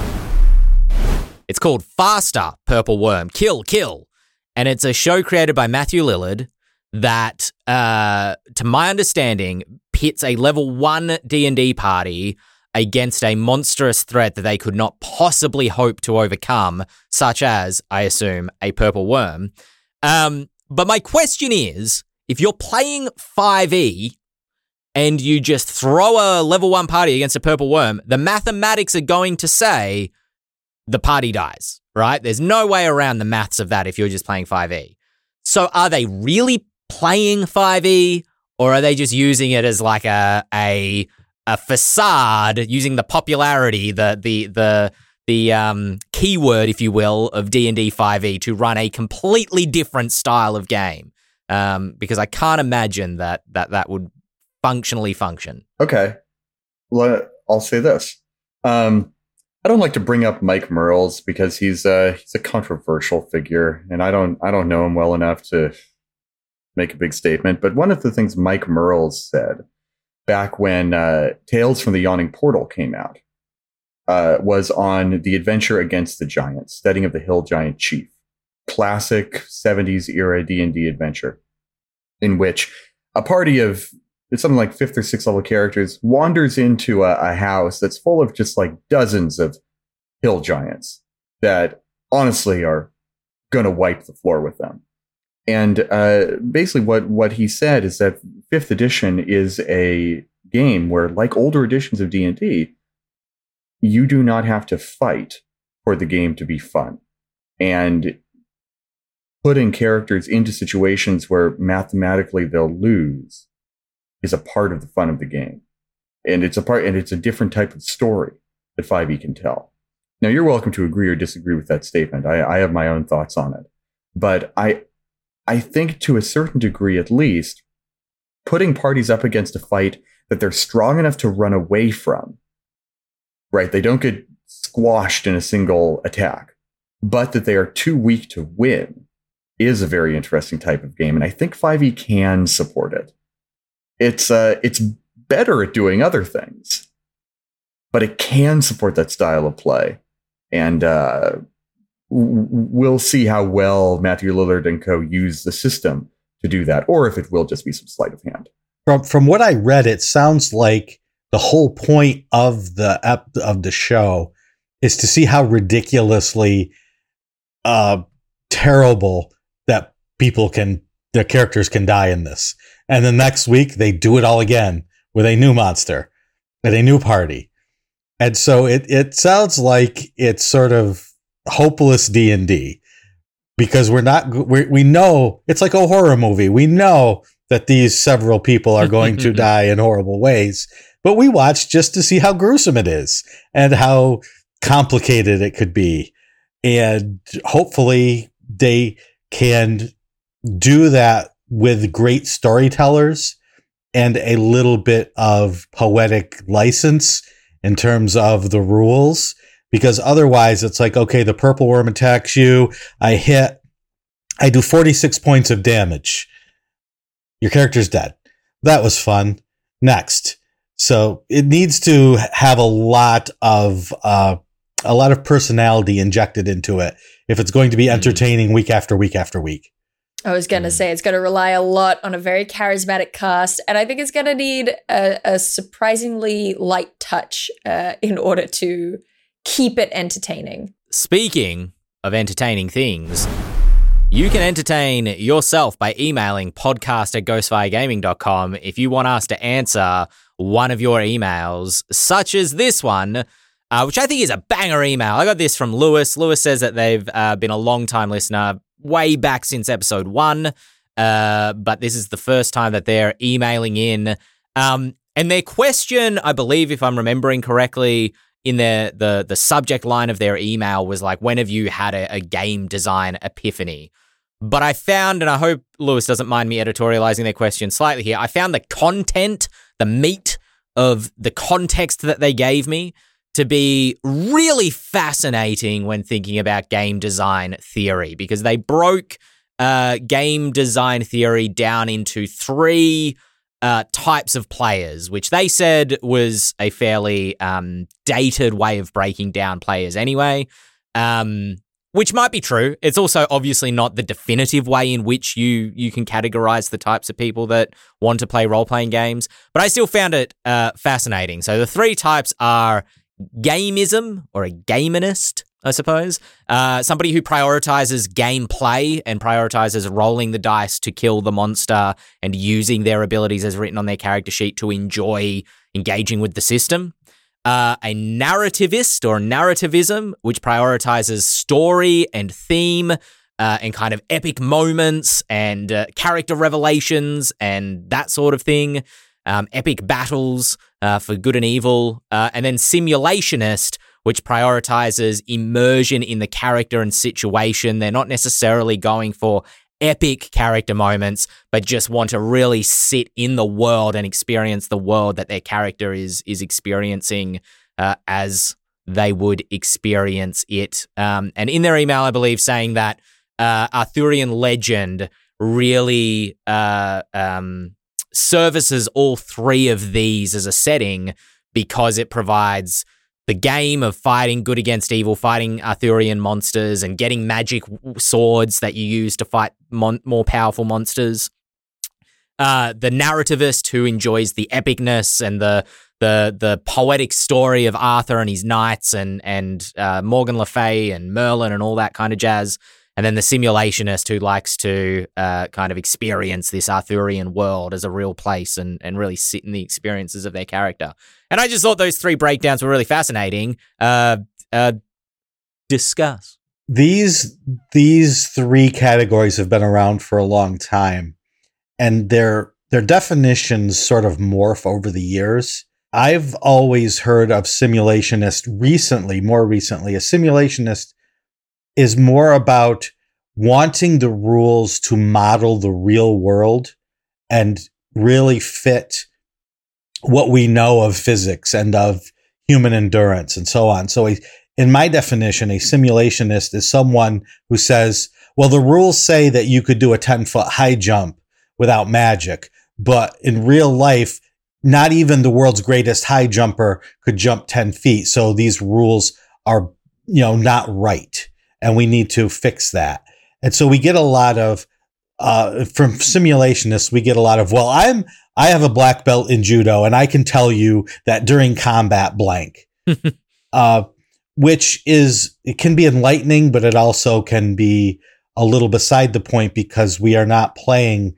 It's called Faster Purple Worm Kill Kill, and it's a show created by Matthew Lillard that, uh, to my understanding, pits a level one D and D party against a monstrous threat that they could not possibly hope to overcome, such as, I assume, a purple worm. Um, but my question is if you're playing 5e and you just throw a level one party against a purple worm, the mathematics are going to say the party dies, right? There's no way around the maths of that if you're just playing 5e. So are they really playing 5e or are they just using it as like a a a facade using the popularity, the the the the um, keyword, if you will, of D and D five E to run a completely different style of game. Um, because I can't imagine that that that would functionally function. Okay, well, I'll say this. Um, I don't like to bring up Mike Mearls because he's a he's a controversial figure, and I don't I don't know him well enough to make a big statement. But one of the things Mike Mearls said back when uh, Tales from the Yawning Portal came out uh, was on the adventure against the giants, Steading of the Hill Giant Chief, classic 70s era D&D adventure in which a party of something like fifth or sixth level characters wanders into a, a house that's full of just like dozens of hill giants that honestly are going to wipe the floor with them. And uh, basically, what what he said is that fifth edition is a game where, like older editions of D and D, you do not have to fight for the game to be fun, and putting characters into situations where mathematically they'll lose is a part of the fun of the game, and it's a part, and it's a different type of story that 5e can tell. Now, you're welcome to agree or disagree with that statement. I, I have my own thoughts on it, but I I think to a certain degree, at least, putting parties up against a fight that they're strong enough to run away from, right? They don't get squashed in a single attack, but that they are too weak to win is a very interesting type of game. And I think 5e can support it. It's, uh, it's better at doing other things, but it can support that style of play. And, uh, we'll see how well Matthew Lillard and co use the system to do that, or if it will just be some sleight of hand. From from what I read, it sounds like the whole point of the ep- of the show is to see how ridiculously uh, terrible that people can their characters can die in this, and the next week they do it all again with a new monster at a new party, and so it it sounds like it's sort of hopeless D and D. Because we're not we we know it's like a horror movie. We know that these several people are going to die in horrible ways, but we watch just to see how gruesome it is and how complicated it could be, and hopefully they can do that with great storytellers and a little bit of poetic license in terms of the rules because otherwise it's like, okay, the purple worm attacks you. I hit, I do 46 points of damage. Your character's dead. That was fun. Next. So it needs to have a lot of, uh, a lot of personality injected into it if it's going to be hmm. entertaining week after week after week. I was going to mm. say it's going to rely a lot on a very charismatic cast, and I think it's going to need a, a surprisingly light touch uh, in order to keep it entertaining. Speaking of entertaining things, you can entertain yourself by emailing podcast at ghostfiregaming.com if you want us to answer one of your emails, such as this one, uh, which I think is a banger email. I got this from Lewis. Lewis says that they've uh, been a long time listener, way back since episode one, uh, but this is the first time that they're emailing in. Um, and their question, I believe, if I'm remembering correctly, in their the the subject line of their email was like, "When have you had a, a game design epiphany?" But I found, and I hope Lewis doesn't mind me editorializing their question slightly here. I found the content, the meat of the context that they gave me to be really fascinating when thinking about game design theory because they broke uh, game design theory down into three uh, types of players, which they said was a fairly um, dated way of breaking down players anyway. Um, which might be true. It's also obviously not the definitive way in which you you can categorize the types of people that want to play role playing games. But I still found it uh, fascinating. So the three types are gamism or a gaminist, I suppose. Uh, somebody who prioritizes gameplay and prioritizes rolling the dice to kill the monster and using their abilities as written on their character sheet to enjoy engaging with the system. Uh, a narrativist or narrativism, which prioritizes story and theme uh, and kind of epic moments and uh, character revelations and that sort of thing. Um, epic battles uh, for good and evil. Uh, and then simulationist, which prioritizes immersion in the character and situation. They're not necessarily going for epic character moments, but just want to really sit in the world and experience the world that their character is is experiencing uh, as they would experience it. Um, and in their email, I believe, saying that uh, Arthurian legend really uh, um, services all three of these as a setting because it provides the game of fighting good against evil, fighting Arthurian monsters, and getting magic swords that you use to fight mon- more powerful monsters. Uh, the narrativist who enjoys the epicness and the the the poetic story of Arthur and his knights and and uh, Morgan Le Fay and Merlin and all that kind of jazz and then the simulationist who likes to uh, kind of experience this Arthurian world as a real place and, and really sit in the experiences of their character. And I just thought those three breakdowns were really fascinating. Uh, uh, discuss. These these three categories have been around for a long time, and their their definitions sort of morph over the years. I've always heard of simulationist recently, more recently. A simulationist is more about wanting the rules to model the real world and really fit what we know of physics and of human endurance and so on. So, a, in my definition, a simulationist is someone who says, well, the rules say that you could do a 10 foot high jump without magic, but in real life, not even the world's greatest high jumper could jump 10 feet. So these rules are, you know, not right and we need to fix that. And so we get a lot of uh, from simulationists, we get a lot of, well, I'm I have a black belt in judo, and I can tell you that during combat, blank, uh, which is it can be enlightening, but it also can be a little beside the point because we are not playing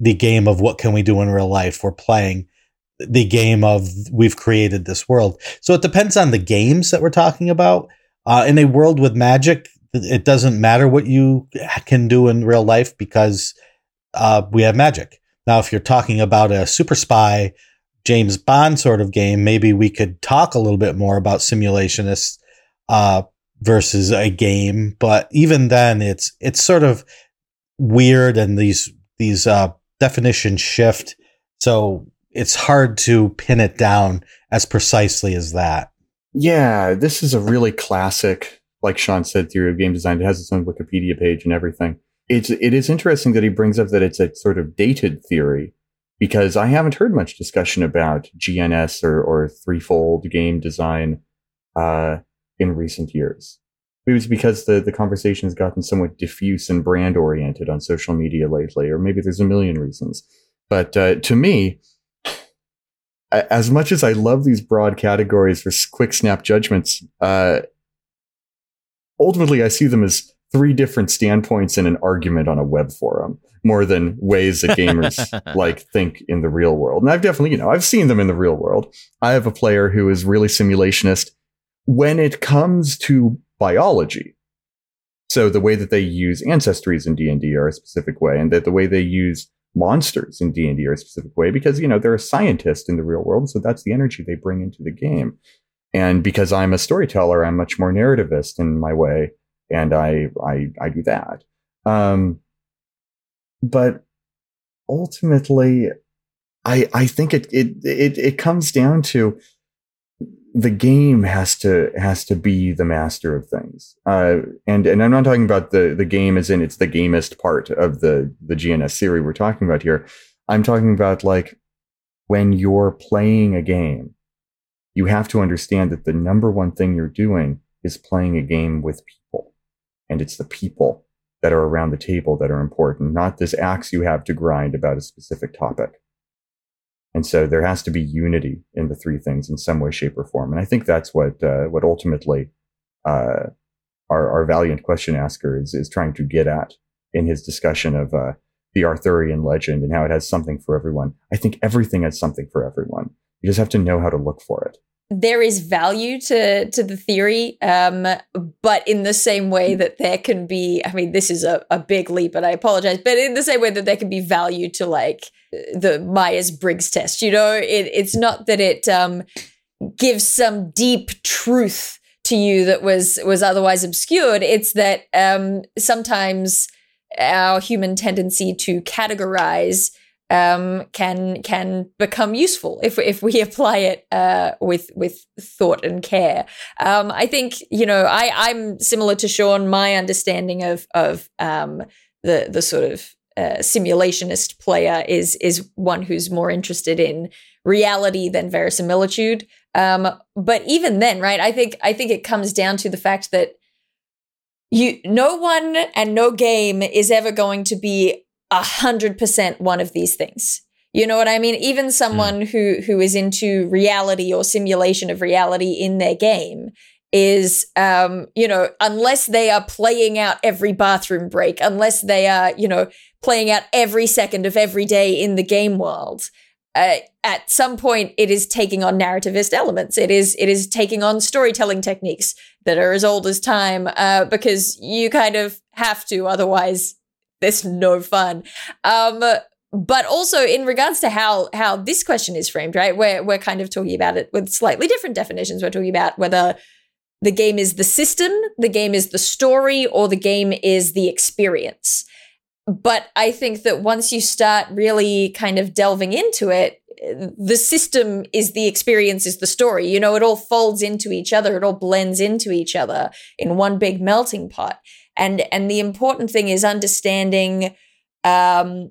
the game of what can we do in real life. We're playing the game of we've created this world. So it depends on the games that we're talking about. Uh, in a world with magic, it doesn't matter what you can do in real life because uh, we have magic. Now, if you're talking about a super spy James Bond sort of game, maybe we could talk a little bit more about simulationists uh, versus a game. But even then, it's it's sort of weird, and these these uh, definitions shift, so it's hard to pin it down as precisely as that. Yeah, this is a really classic like Shawn said, theory of game design. It has its own Wikipedia page and everything. It's it is interesting that he brings up that it's a sort of dated theory because I haven't heard much discussion about GNS or or threefold game design uh, in recent years. It was because the the conversation has gotten somewhat diffuse and brand oriented on social media lately, or maybe there's a million reasons. But uh, to me, as much as I love these broad categories for quick snap judgments, uh, ultimately I see them as three different standpoints in an argument on a web forum more than ways that gamers like think in the real world. And I've definitely, you know, I've seen them in the real world. I have a player who is really simulationist when it comes to biology. So the way that they use ancestries in D&D are a specific way and that the way they use monsters in D&D are a specific way because, you know, they're a scientist in the real world. So that's the energy they bring into the game. And because I'm a storyteller, I'm much more narrativist in my way, and I I, I do that. Um, but ultimately, I I think it it it it comes down to the game has to has to be the master of things. Uh, and and I'm not talking about the the game as in it's the gamist part of the the GNS series we're talking about here. I'm talking about like when you're playing a game you have to understand that the number one thing you're doing is playing a game with people. And it's the people that are around the table that are important, not this axe you have to grind about a specific topic. And so there has to be unity in the three things in some way, shape, or form. And I think that's what uh, what ultimately uh, our, our valiant question asker is, is trying to get at in his discussion of uh, the Arthurian legend and how it has something for everyone. I think everything has something for everyone. You just have to know how to look for it. There is value to to the theory, um, but in the same way that there can be, I mean, this is a, a big leap, and I apologize, but in the same way that there can be value to like the Myers Briggs test, you know, it, it's not that it um, gives some deep truth to you that was was otherwise obscured. It's that um, sometimes our human tendency to categorize um, can can become useful if if we apply it uh, with with thought and care. Um, I think you know I I'm similar to Shawn. My understanding of of um, the the sort of uh, simulationist player is is one who's more interested in reality than verisimilitude. Um, but even then, right? I think I think it comes down to the fact that you no one and no game is ever going to be a hundred percent one of these things. You know what I mean? Even someone mm. who who is into reality or simulation of reality in their game is um, you know, unless they are playing out every bathroom break, unless they are, you know, playing out every second of every day in the game world, uh, at some point it is taking on narrativist elements. It is it is taking on storytelling techniques that are as old as time uh, because you kind of have to, otherwise there's no fun. Um, but also in regards to how how this question is framed, right? We're we're kind of talking about it with slightly different definitions. We're talking about whether the game is the system, the game is the story, or the game is the experience but I think that once you start really kind of delving into it, the system is the experience, is the story. You know, it all folds into each other, it all blends into each other in one big melting pot. And and the important thing is understanding um,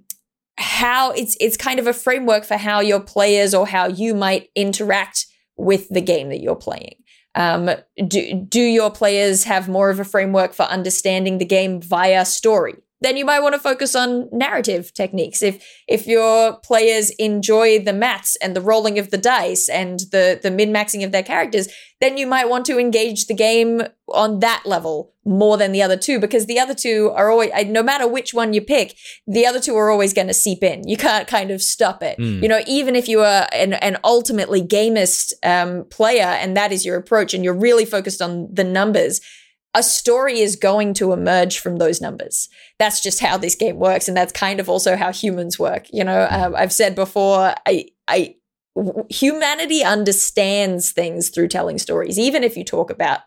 how it's it's kind of a framework for how your players or how you might interact with the game that you're playing. Um, do do your players have more of a framework for understanding the game via story? Then you might want to focus on narrative techniques. If if your players enjoy the maths and the rolling of the dice and the the min maxing of their characters, then you might want to engage the game on that level more than the other two because the other two are always no matter which one you pick, the other two are always going to seep in. You can't kind of stop it. Mm. You know, even if you are an, an ultimately gamist um, player and that is your approach and you're really focused on the numbers a story is going to emerge from those numbers. That's just how this game works, and that's kind of also how humans work. You know, um, I've said before, I, I, w- humanity understands things through telling stories. Even if you talk about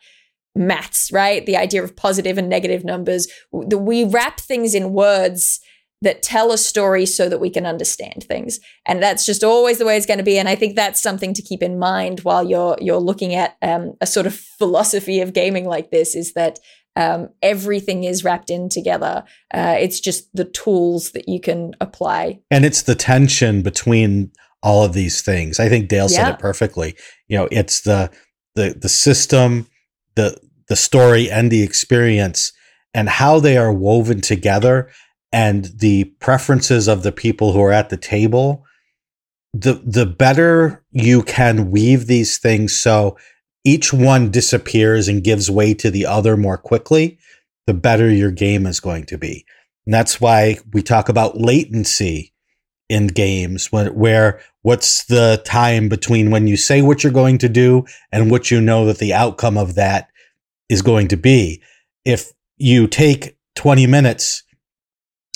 maths, right? The idea of positive and negative numbers, we wrap things in words that tell a story so that we can understand things. And that's just always the way it's going to be. And I think that's something to keep in mind while you're you're looking at um, a sort of philosophy of gaming like this is that um, everything is wrapped in together. Uh, it's just the tools that you can apply. And it's the tension between all of these things. I think Dael said it perfectly. You know, it's the the the system, the the story and the experience and how they are woven together and the preferences of the people who are at the table, the the better you can weave these things so each one disappears and gives way to the other more quickly, the better your game is going to be. And that's why we talk about latency in games where what's the time between when you say what you're going to do and what you know that the outcome of that is going to be. If you take 20 minutes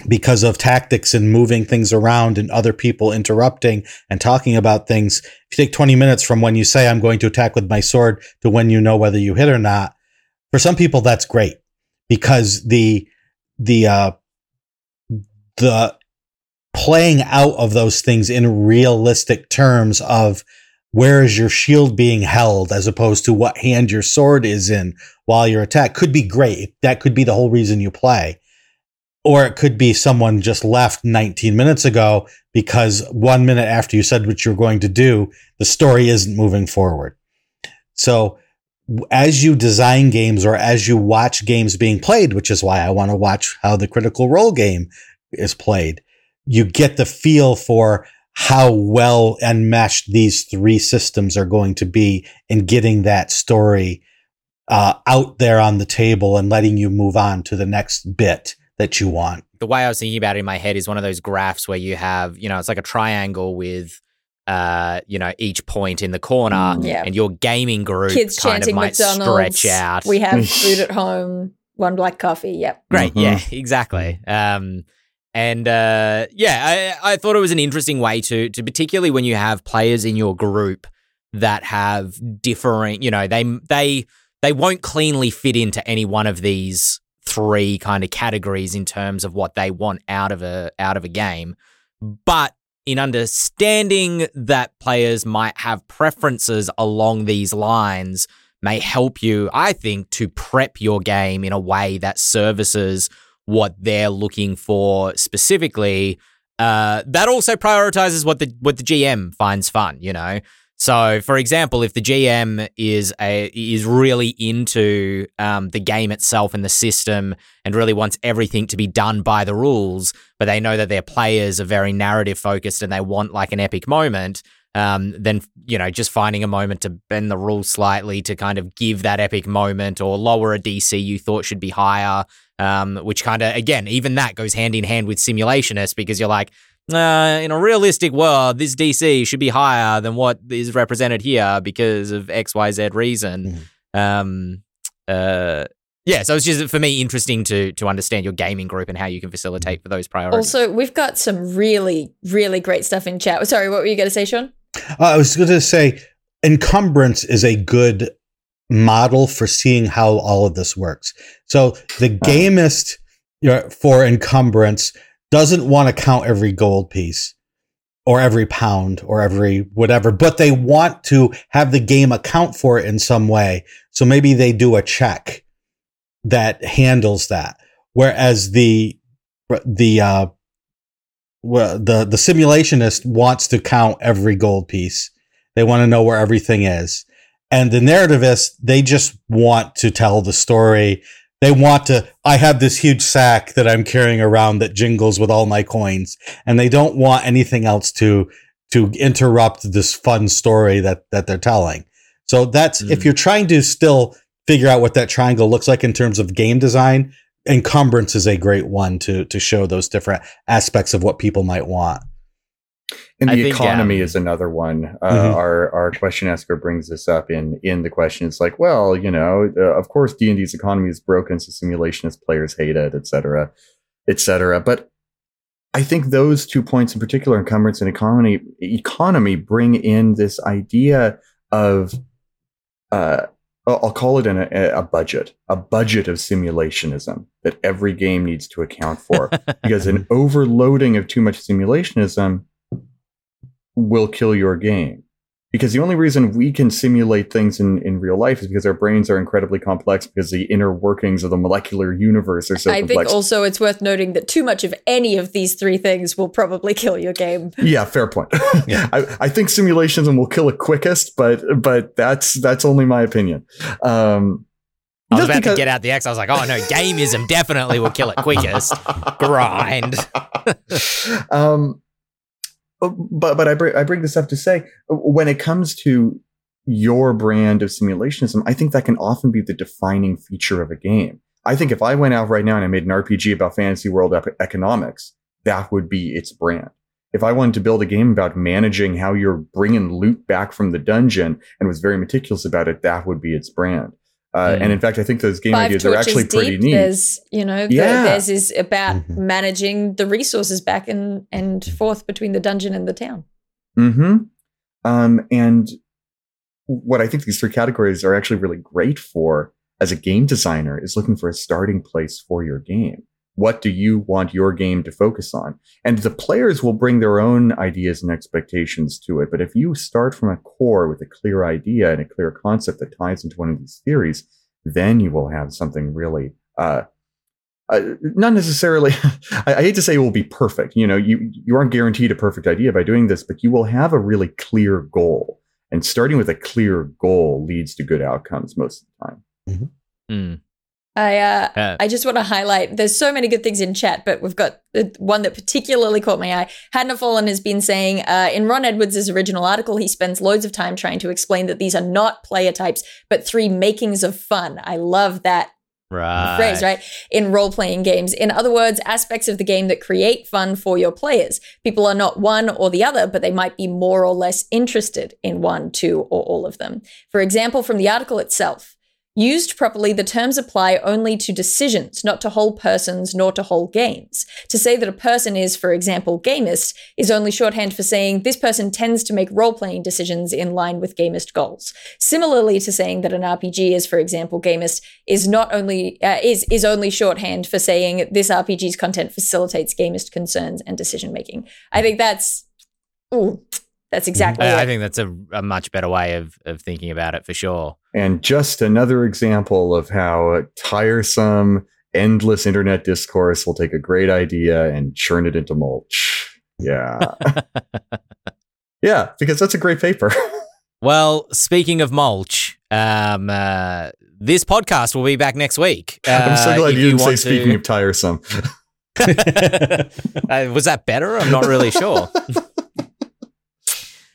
because of tactics and moving things around and other people interrupting and talking about things. If you take 20 minutes from when you say, I'm going to attack with my sword to when you know whether you hit or not, for some people, that's great because the, the, uh, the playing out of those things in realistic terms of where is your shield being held as opposed to what hand your sword is in while you're attacked could be great. That could be the whole reason you play or it could be someone just left 19 minutes ago because one minute after you said what you're going to do, the story isn't moving forward. So as you design games or as you watch games being played, which is why I want to watch how the critical role game is played, you get the feel for how well enmeshed these three systems are going to be in getting that story uh, out there on the table and letting you move on to the next bit that you want. The way I was thinking about it in my head is one of those graphs where you have, you know, it's like a triangle with uh, you know, each point in the corner, Mm, yeah. and your gaming group Kids kind of chanting might McDonald's. stretch out. We have food at home. One black coffee. Yep. Great, Mhm. yeah, exactly. Um, and uh, yeah, I, I thought it was an interesting way to to particularly when you have players in your group that have differing, you know, they they they won't cleanly fit into any one of these three kind of categories in terms of what they want out of a out of a game, but in understanding that players might have preferences along these lines may help you, I think, to prep your game in a way that services what they're looking for specifically. Uh, that also prioritizes what the what the GM finds fun, you know. So, for example, if the GM is a is really into um, the game itself and the system, and really wants everything to be done by the rules, but they know that their players are very narrative focused and they want like an epic moment, um, then you know just finding a moment to bend the rules slightly to kind of give that epic moment or lower a DC you thought should be higher, um, which kind of again even that goes hand in hand with simulationist because you're like. Uh, in a realistic world, this DC should be higher than what is represented here because of X, Y, Z reason. Um, uh, yeah, so it's just for me interesting to to understand your gaming group and how you can facilitate for those priorities. Also, we've got some really, really great stuff in chat. Sorry, what were you going to say, Shawn? Uh, I was going to say encumbrance is a good model for seeing how all of this works. So the gamist you know, for encumbrance doesn't want to count every gold piece or every pound or every whatever, but they want to have the game account for it in some way. So maybe they do a check that handles that. Whereas the the uh, well, the the simulationist wants to count every gold piece. They want to know where everything is. And the narrativist, they just want to tell the story. They want to, I have this huge sack that I'm carrying around that jingles with all my coins. And they don't want anything else to, to interrupt this fun story that, that they're telling. So that's, Mm. if you're trying to still figure out what that triangle looks like in terms of game design, encumbrance is a great one to, to show those different aspects of what people might want. And the think, economy um, is another one. Uh, Mhm. Our our question asker brings this up in in the question. It's like, well, you know, uh, of course D and D's economy is broken, so simulationist players hate it, et cetera, et cetera. But I think those two points in particular, encumbrance and economy, economy, bring in this idea of, uh, I'll I'll call it an, a, a budget, a budget of simulationism that every game needs to account for because an overloading of too much simulationism will kill your game. Because the only reason we can simulate things in, in real life is because our brains are incredibly complex because the inner workings of the molecular universe are so I think also it's worth noting that too much of any of these three things will probably kill your game. yeah, fair point. Yeah. I, I think simulationism will kill it quickest, but but that's that's only my opinion. Um, I was just about because- to get out the X. I was like, oh no, gamism definitely will kill it quickest. Grind. um, but but I bring I bring this up to say when it comes to your brand of simulationism, I think that can often be the defining feature of a game. I think if I went out right now and I made an RPG about fantasy world ep- economics, that would be its brand. If I wanted to build a game about managing how you're bringing loot back from the dungeon and was very meticulous about it, that would be its brand. Uh, Mm. And in fact, I think those game Five ideas are torches actually pretty deep. neat. There's, you know, the, theirs is about Mhm. managing the resources back and and forth between the dungeon and the town. hmm Um, and what I think these three categories are actually really great for as a game designer is looking for a starting place for your game. What do you want your game to focus on? And the players will bring their own ideas and expectations to it. But if you start from a core with a clear idea and a clear concept that ties into one of these theories, then you will have something really, uh, uh, not necessarily. I, I hate to say it will be perfect. You know, you you aren't guaranteed a perfect idea by doing this, but you will have a really clear goal. And starting with a clear goal leads to good outcomes most of the time. Mm. I uh. I just want to highlight. There's so many good things in chat, but we've got one that particularly caught my eye. Hadna Fallen has been saying uh, in Ron Edwards' original article, he spends loads of time trying to explain that these are not player types, but three makings of fun. I love that Right. phrase, right? In role playing games. In other words, aspects of the game that create fun for your players. People are not one or the other, but they might be more or less interested in one, two, or all of them. For example, from the article itself, Used properly, the terms apply only to decisions, not to whole persons nor to whole games. To say that a person is, for example, gamist is only shorthand for saying this person tends to make role playing decisions in line with gamist goals. Similarly to saying that an RPG is, for example, gamist is not only uh, is is only shorthand for saying this RPG's content facilitates gamist concerns and decision making. I think that's ooh, that's exactly I, I it. think that's a, a much better way of, of thinking about it for sure. And just another example of how tiresome, endless internet discourse will take a great idea and churn it into mulch. Yeah. yeah, because that's a great paper. Well, speaking of mulch, um, uh, this podcast will be back next week. I'm so Uh, glad you didn't say to- speaking of tiresome. Uh, was that better? I'm not really sure.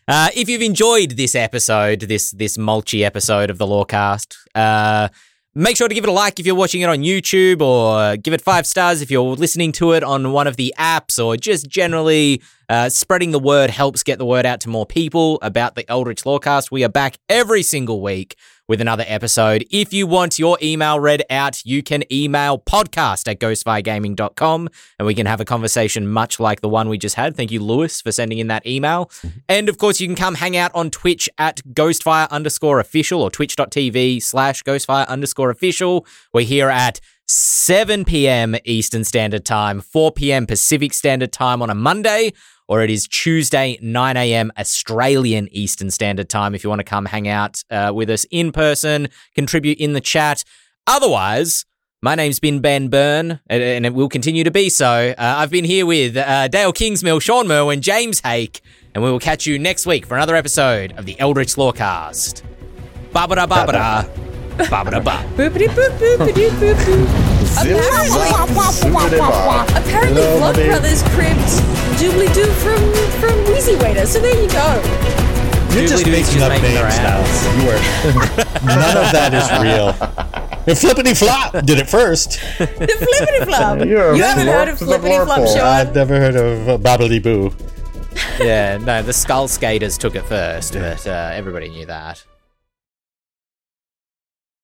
Uh, if you've enjoyed this episode, this this mulchy episode of the Lorecast, uh, make sure to give it a like if you're watching it on YouTube, or give it five stars if you're listening to it on one of the apps, or just generally uh, spreading the word helps get the word out to more people about the Eldritch Lorecast. We are back every single week with another episode. If you want your email read out, you can email podcast at ghostfiregaming.com and we can have a conversation much like the one we just had. Thank you, Lewis, for sending in that email. Mm-hmm. And of course, you can come hang out on Twitch at ghostfire underscore official or twitch.tv slash ghostfire underscore official. We're here at 7 p.m. Eastern Standard Time, 4 p.m. Pacific Standard Time on a Monday, or it is Tuesday, 9 a.m. Australian Eastern Standard Time if you want to come hang out uh, with us in person, contribute in the chat. Otherwise, my name's been Ben Byrne, and- it will continue to be so. Uh, I've been here with uh, Dael Kingsmill, Shawn Merwin, James Haeck, and we will catch you next week for another episode of the Eldritch Lorecast. Ba-ba-da, ba-ba-da. Ba-ba-da-ba. Boopity boop boopity boop boop. Apparently, apparently Vlog Brothers cribbed Doobly Doo from from Wheezy Waiter. So there you go. You're just Doobly-doo's making just up making their names now. You are. None of that is real. And Flippity Flop did it first. The flippity flop. You're a haven't heard of to the flippity flop, florple. Shawn? I've never heard of uh, Bobbly Boo. yeah, no, the Skull Skaters took it first, but uh, everybody knew that.